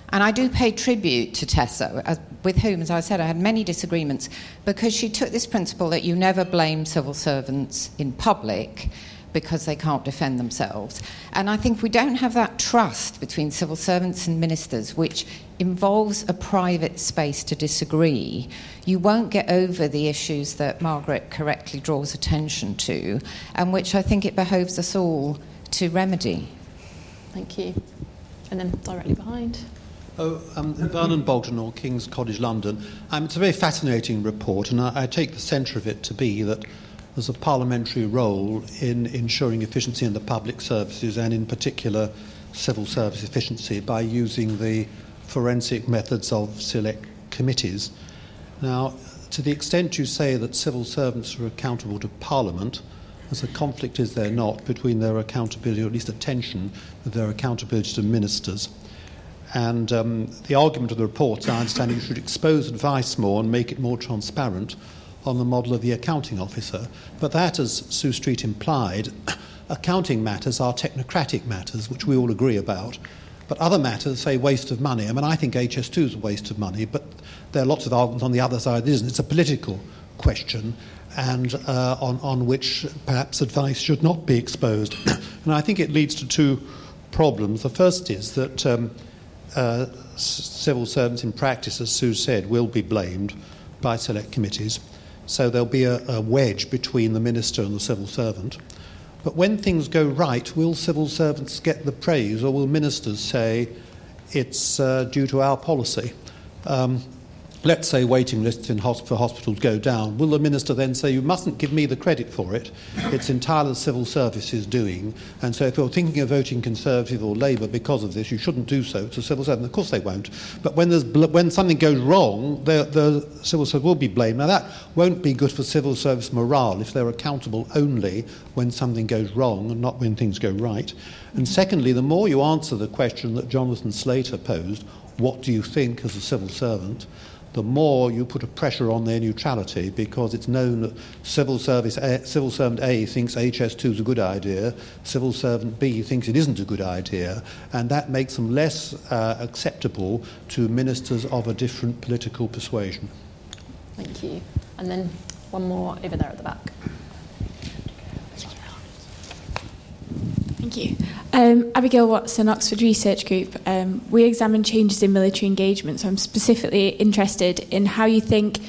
And I do pay tribute to Tessa, with whom, as I said, I had many disagreements, because she took this principle that you never blame civil servants in public because they can't defend themselves. And I think we don't have that trust between civil servants and ministers, which involves a private space to disagree. You won't get over the issues that Margaret correctly draws attention to, and which I think it behoves us all to remedy. Thank you. And then directly behind. Oh, um, Vernon Bogdanor or King's College London. Um, it's a very fascinating report, and I, I take the centre of it to be that there's a parliamentary role in ensuring efficiency in the public services and, in particular, civil service efficiency by using the forensic methods of select committees. Now, to the extent you say that civil servants are accountable to Parliament, as a conflict is there not between their accountability, or at least a tension, with their accountability to ministers. And um, the argument of the report, I understand, you should expose advice more and make it more transparent on the model of the accounting officer. But that, as Sue Street implied, accounting matters are technocratic matters, which we all agree about. But other matters, say waste of money, I mean, I think HS2 is a waste of money, but there are lots of arguments on the other side. It isn't. It's a political question, and uh, on, on which perhaps advice should not be exposed. and I think it leads to two problems. The first is that um, uh, civil servants in practice, as Sue said, will be blamed by select committees. So there'll be a, a wedge between the minister and the civil servant. But when things go right, will civil servants get the praise or will ministers say it's uh, due to our policy? Um, let's say waiting lists in hosp- for hospitals go down, will the minister then say, you mustn't give me the credit for it? It's entirely civil services doing. And so if you're thinking of voting Conservative or Labour because of this, you shouldn't do so. It's a civil servant. Of course they won't. But when, there's bl- when something goes wrong, the, the civil service will be blamed. Now that won't be good for civil service morale if they're accountable only when something goes wrong and not when things go right. And secondly, the more you answer the question that Jonathan Slater posed, what do you think as a civil servant? The more you put a pressure on their neutrality because it's known that civil service a, civil servant A thinks HS2 is a good idea, civil servant B thinks it isn't a good idea, and that makes them less uh, acceptable to ministers of a different political persuasion. Thank you. And then one more over there at the back. Thank you. Um, Abigail Watson, Oxford Research Group. Um, we examine changes in military engagement, so I'm specifically interested in how you think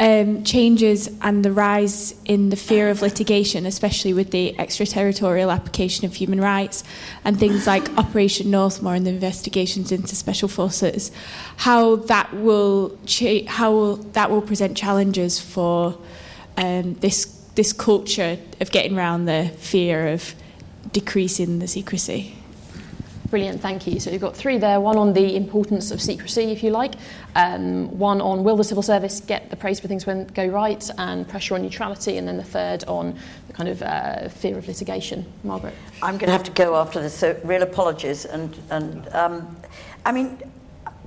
um, changes and the rise in the fear of litigation, especially with the extraterritorial application of human rights and things like Operation Northmoor and the investigations into special forces, how that will cha- how will, that will present challenges for um, this this culture of getting around the fear of decreasing the secrecy? Brilliant, thank you. So you've got three there one on the importance of secrecy, if you like, um, one on will the civil service get the praise for things when go right, and pressure on neutrality, and then the third on the kind of uh, fear of litigation. Margaret? I'm going to have to go after this, so real apologies. And, and um, I mean,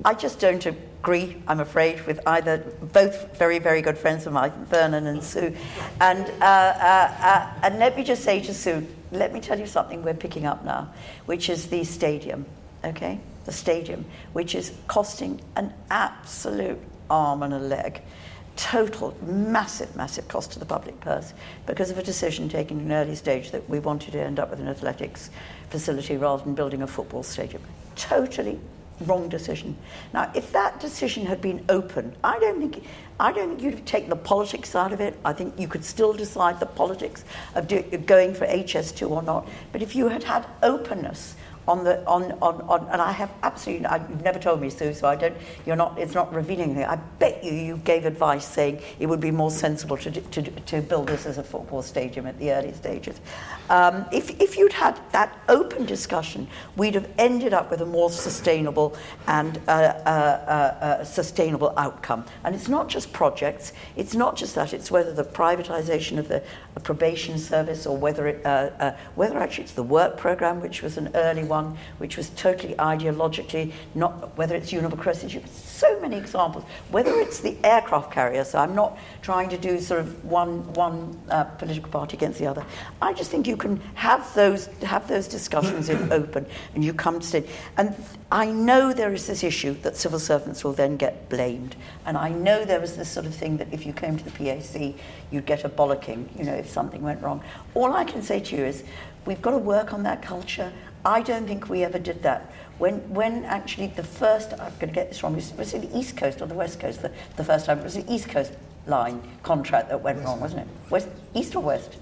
I just don't agree, I'm afraid, with either, both very, very good friends of mine, Vernon and Sue. And, uh, uh, uh, and let me just say to Sue, let me tell you something we're picking up now, which is the stadium, okay? The stadium, which is costing an absolute arm and a leg. Total, massive, massive cost to the public purse because of a decision taken in an early stage that we wanted to end up with an athletics facility rather than building a football stadium. Totally wrong decision. Now, if that decision had been open, I don't think I don't think you'd take the politics out of it. I think you could still decide the politics of do, going for HS2 or not. But if you had had openness on the on, on, on and I have absolutely I, you've never told me Sue so I don't you're not it's not revealing anything. I bet you you gave advice saying it would be more sensible to, to, to build this as a football stadium at the early stages. Um, if, if you'd had that open discussion we'd have ended up with a more sustainable and uh, uh, uh, uh sustainable outcome. And it's not just projects it's not just that it's whether the privatization of the probation service or whether it uh, uh, whether actually it's the work program which was an early one, which was totally ideologically, not whether it's university, so many examples, whether it's the aircraft carrier, so I'm not trying to do sort of one, one uh, political party against the other. I just think you can have those, have those discussions in open and you come to. And I know there is this issue that civil servants will then get blamed. And I know there is this sort of thing that if you came to the PAC, you'd get a bollocking, you know, if something went wrong. All I can say to you is, we've got to work on that culture. I don't think we ever did that. When, when actually the first, I'm going to get this wrong, was, was it the East Coast or the West Coast the, the first time? It was the East Coast line contract that went west. wrong, wasn't it? West, East or West?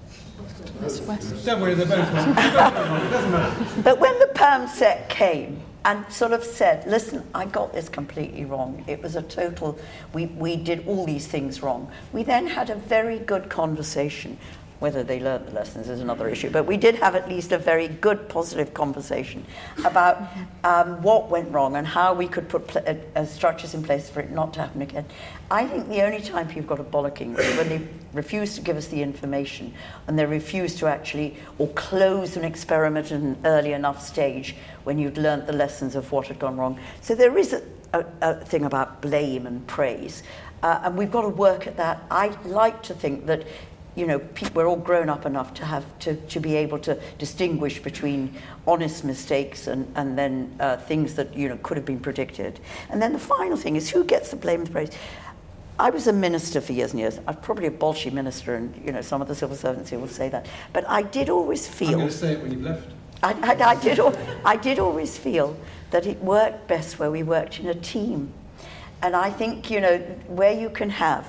West. west. Don't worry, they're both wrong. doesn't matter. But when the perm sec came, and sort of said, listen, I got this completely wrong. It was a total, we, we did all these things wrong. We then had a very good conversation whether they learned the lessons is another issue. But we did have at least a very good, positive conversation about um, what went wrong and how we could put pl- uh, uh, structures in place for it not to happen again. I think the only time people got a bollocking was when they refused to give us the information and they refused to actually or close an experiment at an early enough stage when you'd learnt the lessons of what had gone wrong. So there is a, a, a thing about blame and praise. Uh, and we've got to work at that. I like to think that you know, we're all grown up enough to have to, to be able to distinguish between honest mistakes and, and then uh, things that, you know, could have been predicted. And then the final thing is who gets the blame and the praise? I was a minister for years and years. I'm probably a bolshy minister, and you know some of the civil servants here will say that. But I did always feel. I'm going to say it when you've left. I, I, I, did, I did always feel that it worked best where we worked in a team. And I think, you know, where you can have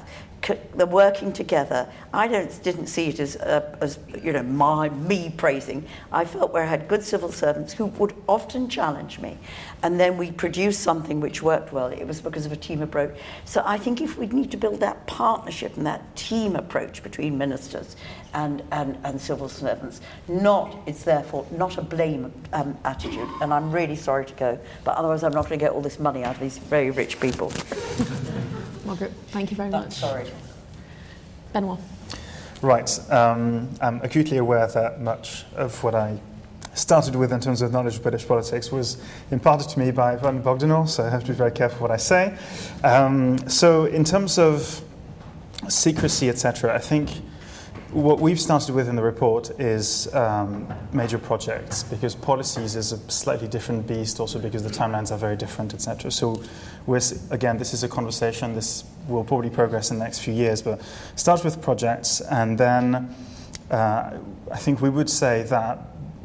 the working together, I don't, didn't see it as, uh, as you know, my, me praising. I felt where I had good civil servants who would often challenge me. And then we produced something which worked well. It was because of a team approach. So I think if we need to build that partnership and that team approach between ministers and, and, and civil servants, not, it's therefore not a blame um, attitude. And I'm really sorry to go, but otherwise I'm not going to get all this money out of these very rich people. Margaret, thank you very much. sorry. Benoit. Right. Um, I'm acutely aware that much of what I started with in terms of knowledge of British politics was imparted to me by Vernon Bogdanor, so I have to be very careful what I say. Um, so, in terms of secrecy, etc., I think what we've started with in the report is um, major projects because policies is a slightly different beast, also because the timelines are very different, etc. So, again, this is a conversation. This will probably progress in the next few years, but start with projects, and then uh, I think we would say that,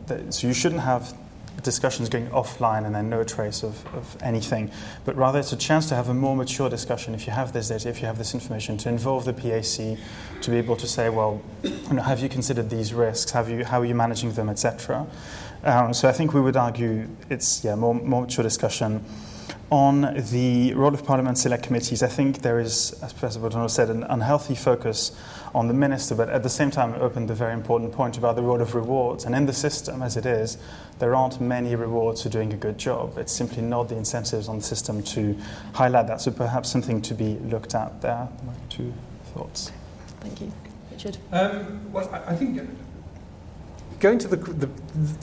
that so you shouldn't have discussions going offline and then no trace of, of anything, but rather it's a chance to have a more mature discussion if you have this data, if you have this information, to involve the PAC, to be able to say, well, you know, have you considered these risks? Have you, how are you managing them, etc. Um, so I think we would argue it's yeah, more, more mature discussion. On the role of Parliament select committees, I think there is, as Professor Bogdanor said, an unhealthy focus on the minister, but at the same time, it opened a very important point about the role of rewards. And in the system, as it is, there aren't many rewards for doing a good job. It's simply not the incentives on the system to highlight that. So perhaps something to be looked at there. Two thoughts. Thank you. Richard? Um, well, I think going to the, the,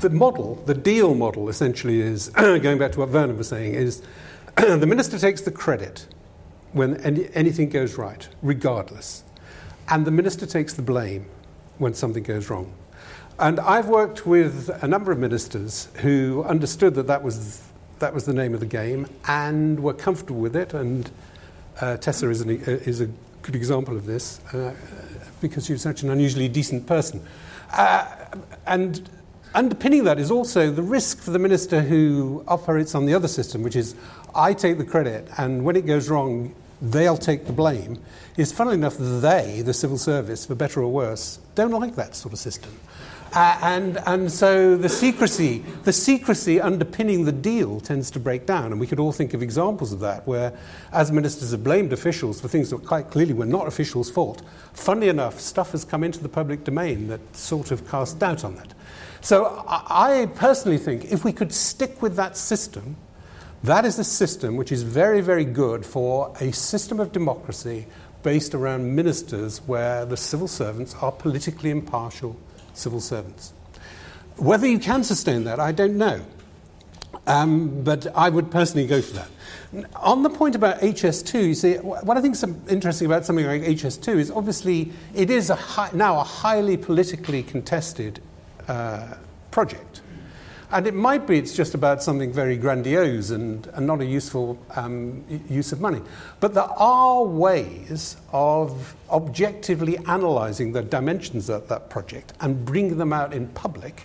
the model, the deal model essentially is, going back to what Vernon was saying, is the minister takes the credit when any, anything goes right, regardless. And the minister takes the blame when something goes wrong. And I've worked with a number of ministers who understood that that was, that was the name of the game and were comfortable with it. And uh, Tessa is, an, is, a good example of this uh, because she's such an unusually decent person. Uh, and underpinning that is also the risk for the minister who operates on the other system, which is I take the credit, and when it goes wrong, they'll take the blame, is funnily enough, they, the civil service, for better or worse, don't like that sort of system. Uh, and, and so the secrecy, the secrecy underpinning the deal tends to break down. And we could all think of examples of that, where as ministers have blamed officials for things that quite clearly were not officials' fault, funnily enough, stuff has come into the public domain that sort of cast doubt on that. So I personally think if we could stick with that system, that is a system which is very, very good for a system of democracy based around ministers where the civil servants are politically impartial civil servants. Whether you can sustain that, I don't know. Um, but I would personally go for that. On the point about HS2, you see, what I think is interesting about something like HS2 is obviously it is a high, now a highly politically contested uh, project. And it might be it's just about something very grandiose and, and not a useful um, use of money. But there are ways of objectively analysing the dimensions of that project and bringing them out in public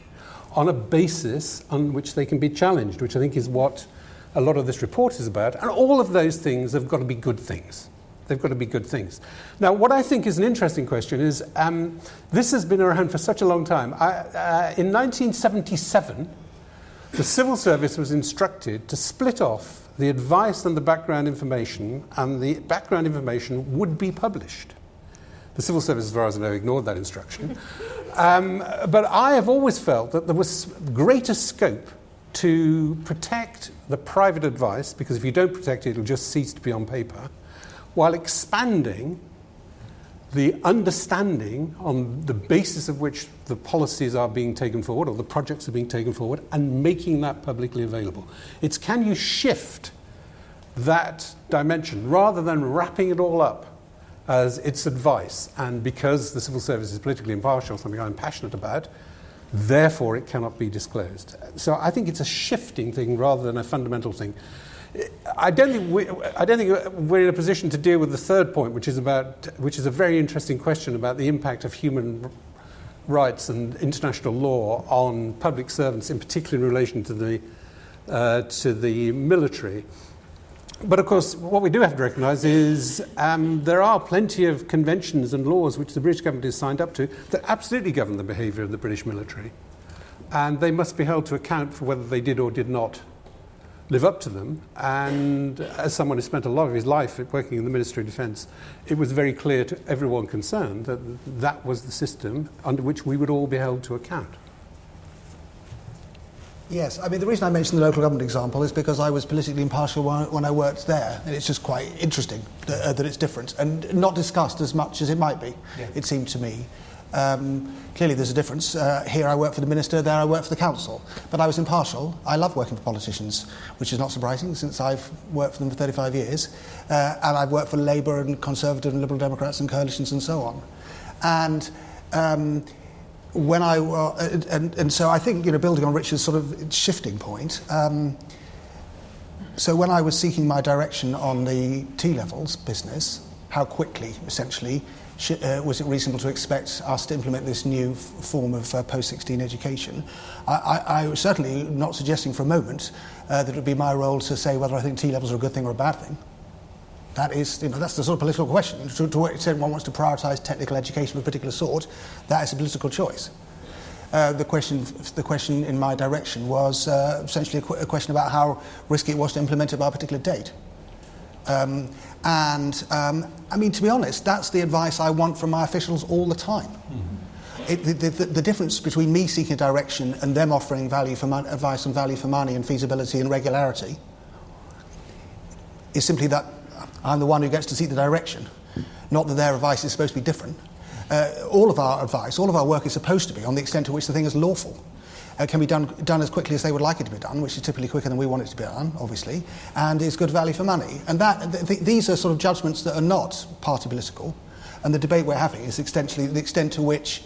on a basis on which they can be challenged, which I think is what a lot of this report is about. And all of those things have got to be good things. They've got to be good things. Now, what I think is an interesting question is um, this has been around for such a long time. I, uh, in 1977, the civil service was instructed to split off the advice and the background information, and the background information would be published. The civil service, as far as I know, ignored that instruction. Um, but I have always felt that there was greater scope to protect the private advice, because if you don't protect it, it'll just cease to be on paper, while expanding the understanding on the basis of which the policies are being taken forward or the projects are being taken forward and making that publicly available. It's can you shift that dimension rather than wrapping it all up as its advice and because the civil service is politically impartial, something I'm passionate about, therefore it cannot be disclosed. So I think it's a shifting thing rather than a fundamental thing. I don't think we, I don't think we're in a position to deal with the third point, which is about which is a very interesting question about the impact of human rights and international law on public servants, in particular in relation to the uh, to the military. But of course, what we do have to recognise is um, there are plenty of conventions and laws which the British government has signed up to that absolutely govern the behaviour of the British military, and they must be held to account for whether they did or did not live up to them. And as someone who spent a lot of his life working in the Ministry of Defence, it was very clear to everyone concerned that that was the system under which we would all be held to account. Yes, I mean, the reason I mentioned the local government example is because I was politically impartial when I, worked there. And it's just quite interesting that, uh, that, it's different and not discussed as much as it might be, yeah. it seemed to me. Um, clearly, there's a difference. Uh, here, I work for the minister, there, I work for the council. But I was impartial. I love working for politicians, which is not surprising since I've worked for them for 35 years. Uh, and I've worked for Labour and Conservative and Liberal Democrats and coalitions and so on. And um, when I uh, and, and so I think you know building on Richard's sort of shifting point. Um, so when I was seeking my direction on the T levels business, how quickly essentially uh, was it reasonable to expect us to implement this new f- form of uh, post-16 education? I, I, I, was certainly not suggesting for a moment uh, that it would be my role to say whether I think T-levels are a good thing or a bad thing. That is, you know, that's the sort of political question. To, to what extent one wants to prioritise technical education of a particular sort, that is a political choice. uh, the, question, the question in my direction was uh, essentially a, qu- a, question about how risky it was to implement it by a particular date. Um, and um, I mean, to be honest, that's the advice I want from my officials all the time. Mm-hmm. It, the, the, the, difference between me seeking direction and them offering value for mon- advice and value for money and feasibility and regularity is simply that I'm the one who gets to see the direction, not that their advice is supposed to be different. Uh, all of our advice, all of our work is supposed to be on the extent to which the thing is lawful. It can be done, done as quickly as they would like it to be done, which is typically quicker than we want it to be done, obviously, and is good value for money. And that, th- th- these are sort of judgments that are not party political. And the debate we're having is essentially the extent to which,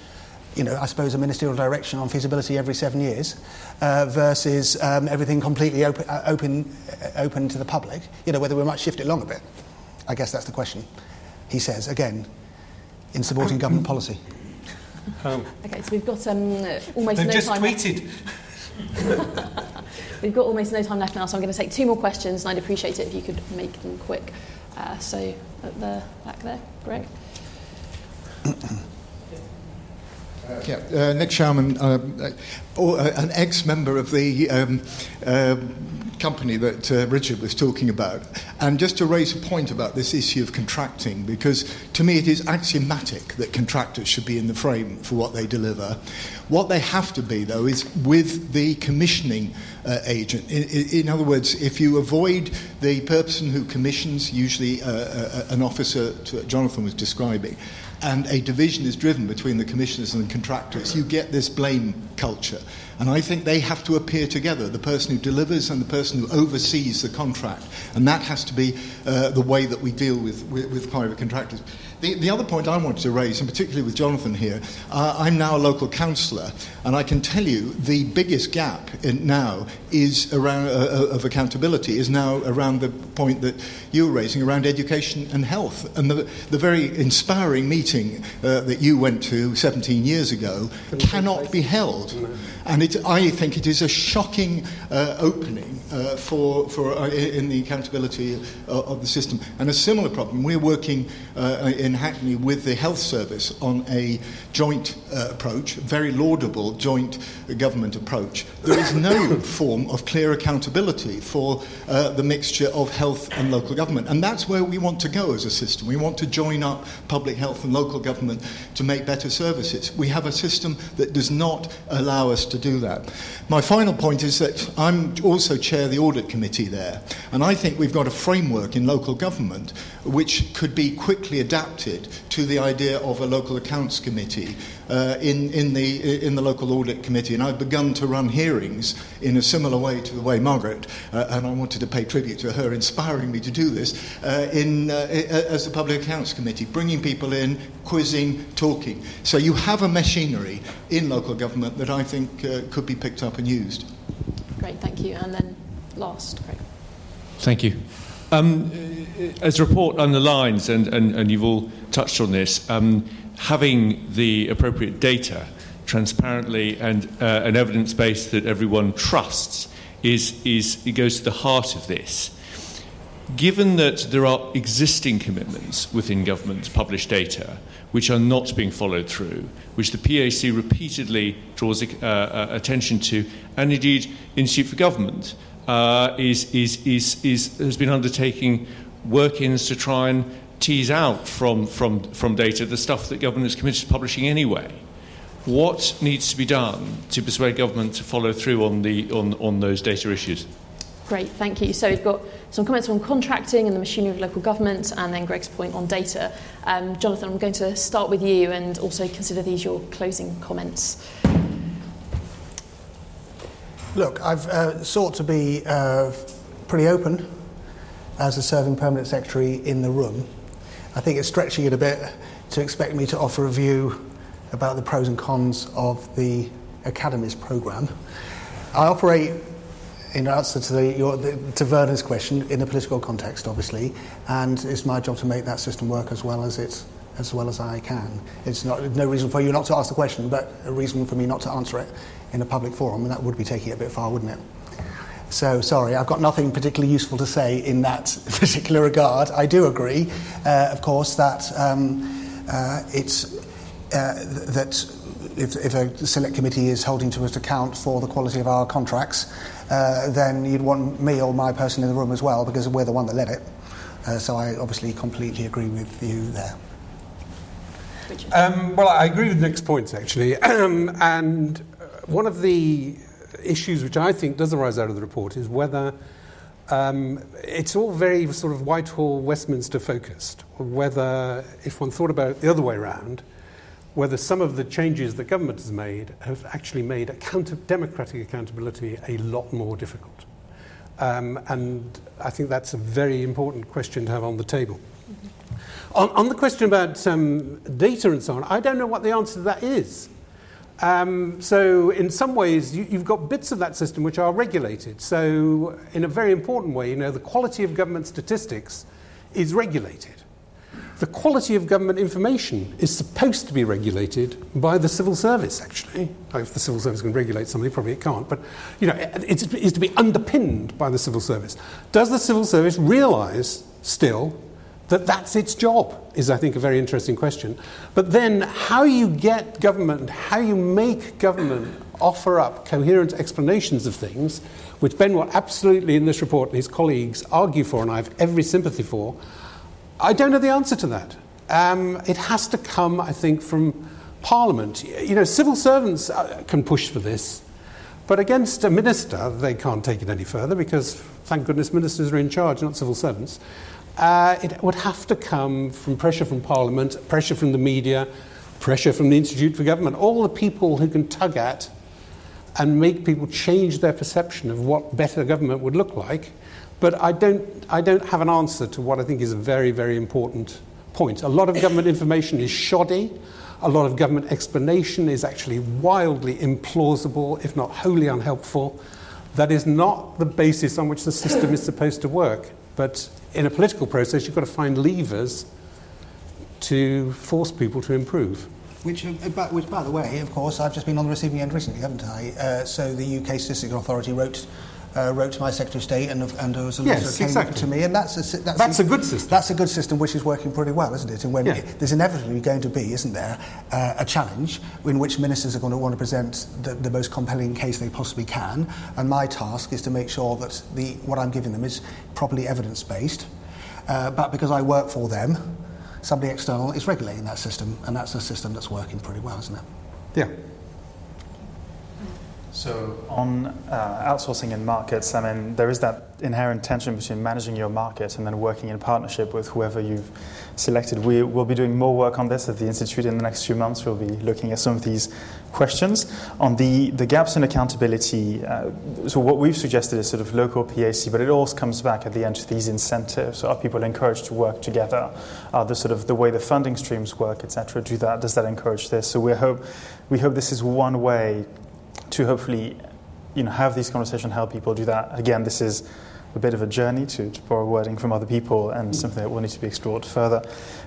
you know, I suppose a ministerial direction on feasibility every seven years uh, versus um, everything completely open, uh, uh, open to the public, you know, whether we might shift it along a bit. I guess that's the question. He says, again, in supporting government policy. Oh. Okay, so we've got um, almost They've no just time. tweeted. we've got almost no time left now, so I'm going to take two more questions, and I'd appreciate it if you could make them quick. Uh, so at the back there, Greg. Yeah, uh, Nick Sharman, uh, uh, an ex-member of the um, uh, company that uh, Richard was talking about. And just to raise a point about this issue of contracting, because to me it is axiomatic that contractors should be in the frame for what they deliver. What they have to be, though, is with the commissioning uh, agent. In, in, other words, if you avoid the person who commissions, usually an officer Jonathan was describing, and a division is driven between the commissioners and the contractors, you get this blame culture. And I think they have to appear together the person who delivers and the person who oversees the contract. And that has to be uh, the way that we deal with, with, with private contractors. The, the other point I wanted to raise, and particularly with Jonathan here, uh, I'm now a local councillor, and I can tell you the biggest gap in, now is around uh, uh, of accountability is now around the point that you were raising around education and health, and the, the very inspiring meeting uh, that you went to 17 years ago cannot be held, and it, I think it is a shocking uh, opening uh, for for in the accountability of the system, and a similar problem. We're working in in Hackney with the health service on a joint uh, approach, very laudable joint government approach. There is no form of clear accountability for uh, the mixture of health and local government. And that's where we want to go as a system. We want to join up public health and local government to make better services. We have a system that does not allow us to do that. My final point is that I'm also chair of the audit committee there. And I think we've got a framework in local government which could be quickly adapted to the idea of a local accounts committee uh, in, in, the, in the local audit committee. And I've begun to run hearings in a similar way to the way Margaret, uh, and I wanted to pay tribute to her inspiring me to do this, uh, in, uh, as the public accounts committee, bringing people in, quizzing, talking. So you have a machinery in local government that I think uh, could be picked up and used. Great, thank you. And then last, Craig. Thank you. Um, as the report underlines, and, and, and you've all touched on this, um, having the appropriate data transparently and uh, an evidence base that everyone trusts is, is it goes to the heart of this. Given that there are existing commitments within government to publish data which are not being followed through, which the PAC repeatedly draws uh, uh, attention to, and indeed Institute for Government uh, is, is, is, is, has been undertaking work ins to try and tease out from, from, from data the stuff that government is committed to publishing anyway. What needs to be done to persuade government to follow through on, the, on, on those data issues? Great, thank you. So we've got some comments on contracting and the machinery of local government, and then Greg's point on data. Um, Jonathan, I'm going to start with you and also consider these your closing comments. Look, I've uh, sought to be uh, pretty open as a serving permanent secretary in the room. I think it's stretching it a bit to expect me to offer a view about the pros and cons of the Academies programme. I operate in answer to, the, your, the, to Vernon's question in a political context, obviously, and it's my job to make that system work as well as it as well as I can. It's not no reason for you not to ask the question, but a reason for me not to answer it in a public forum, and that would be taking it a bit far, wouldn't it? So, sorry, I've got nothing particularly useful to say in that particular regard. I do agree, uh, of course, that um, uh, it's uh, that if, if a select committee is holding to us account for the quality of our contracts, uh, then you'd want me or my person in the room as well because we're the one that led it. Uh, so I obviously completely agree with you there. Um, well, I agree with Nick's points actually, um, and one of the issues which I think does arise out of the report is whether um, it's all very sort of Whitehall, Westminster focused. Whether, if one thought about it the other way around, whether some of the changes that government has made have actually made account- democratic accountability a lot more difficult. Um, and I think that's a very important question to have on the table. Mm-hmm. On, on, the question about um, data and so on, I don't know what the answer to that is. Um, so, in some ways, you, have got bits of that system which are regulated. So, in a very important way, you know, the quality of government statistics is regulated. The quality of government information is supposed to be regulated by the civil service, actually. If the civil service can regulate something, probably it can't. But, you know, it's, it's to be underpinned by the civil service. Does the civil service realise still that that's its job? Is, I think, a very interesting question. But then, how you get government, how you make government offer up coherent explanations of things, which Ben Watt absolutely in this report and his colleagues argue for, and I have every sympathy for, I don't know the answer to that. Um, it has to come, I think, from Parliament. You know, civil servants uh, can push for this, but against a minister, they can't take it any further because, thank goodness, ministers are in charge, not civil servants. Uh, it would have to come from pressure from Parliament, pressure from the media, pressure from the Institute for Government, all the people who can tug at and make people change their perception of what better government would look like but I don't, I don't have an answer to what I think is a very, very important point. A lot of government information is shoddy. A lot of government explanation is actually wildly implausible, if not wholly unhelpful. That is not the basis on which the system is supposed to work. But in a political process, you've got to find levers to force people to improve. Which, uh, which, by the way, of course, I've just been on the receiving end recently, haven't I? Uh, so the UK Statistical Authority wrote uh, wrote to my Secretary of State and, and a yes, came exactly. to me. And that's a, that's, that's a, a, good system. That's a good system which is working pretty well, isn't it? And when yeah. it, there's inevitably going to be, isn't there, uh, a challenge in which ministers are going to want to present the, the most compelling case they possibly can. And my task is to make sure that the, what I'm giving them is properly evidence based. Uh, but because I work for them, somebody external is regulating that system, and that's a system that's working pretty well, isn't it? Yeah. So, on uh, outsourcing in markets, I mean, there is that inherent tension between managing your market and then working in partnership with whoever you've selected. We will be doing more work on this at the Institute in the next few months. We'll be looking at some of these questions. On the, the gaps in accountability, uh, so what we've suggested is sort of local PAC, but it all comes back at the end to these incentives. Are people encouraged to work together? Are the sort of the way the funding streams work, etc. Do that? Does that encourage this? So, we hope we hope this is one way to hopefully you know, have these conversations, help people do that. Again, this is a bit of a journey to, to borrow wording from other people and something that will need to be explored further.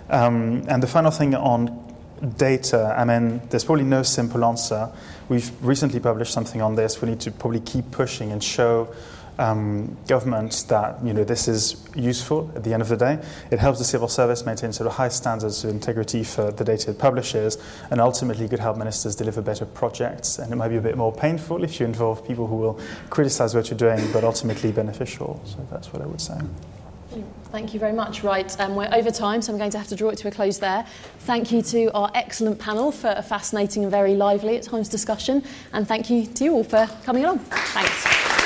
Um, and the final thing on data, I mean, there's probably no simple answer. We've recently published something on this. We need to probably keep pushing and show um, government that you know this is useful at the end of the day. It helps the civil service maintain sort of high standards of integrity for the data it publishes, and ultimately could help ministers deliver better projects. And it might be a bit more painful if you involve people who will criticize what you're doing, but ultimately beneficial. So that's what I would say. Thank you very much. Right, um, we're over time, so I'm going to have to draw it to a close there. Thank you to our excellent panel for a fascinating and very lively at times discussion, and thank you to you all for coming along. Thanks.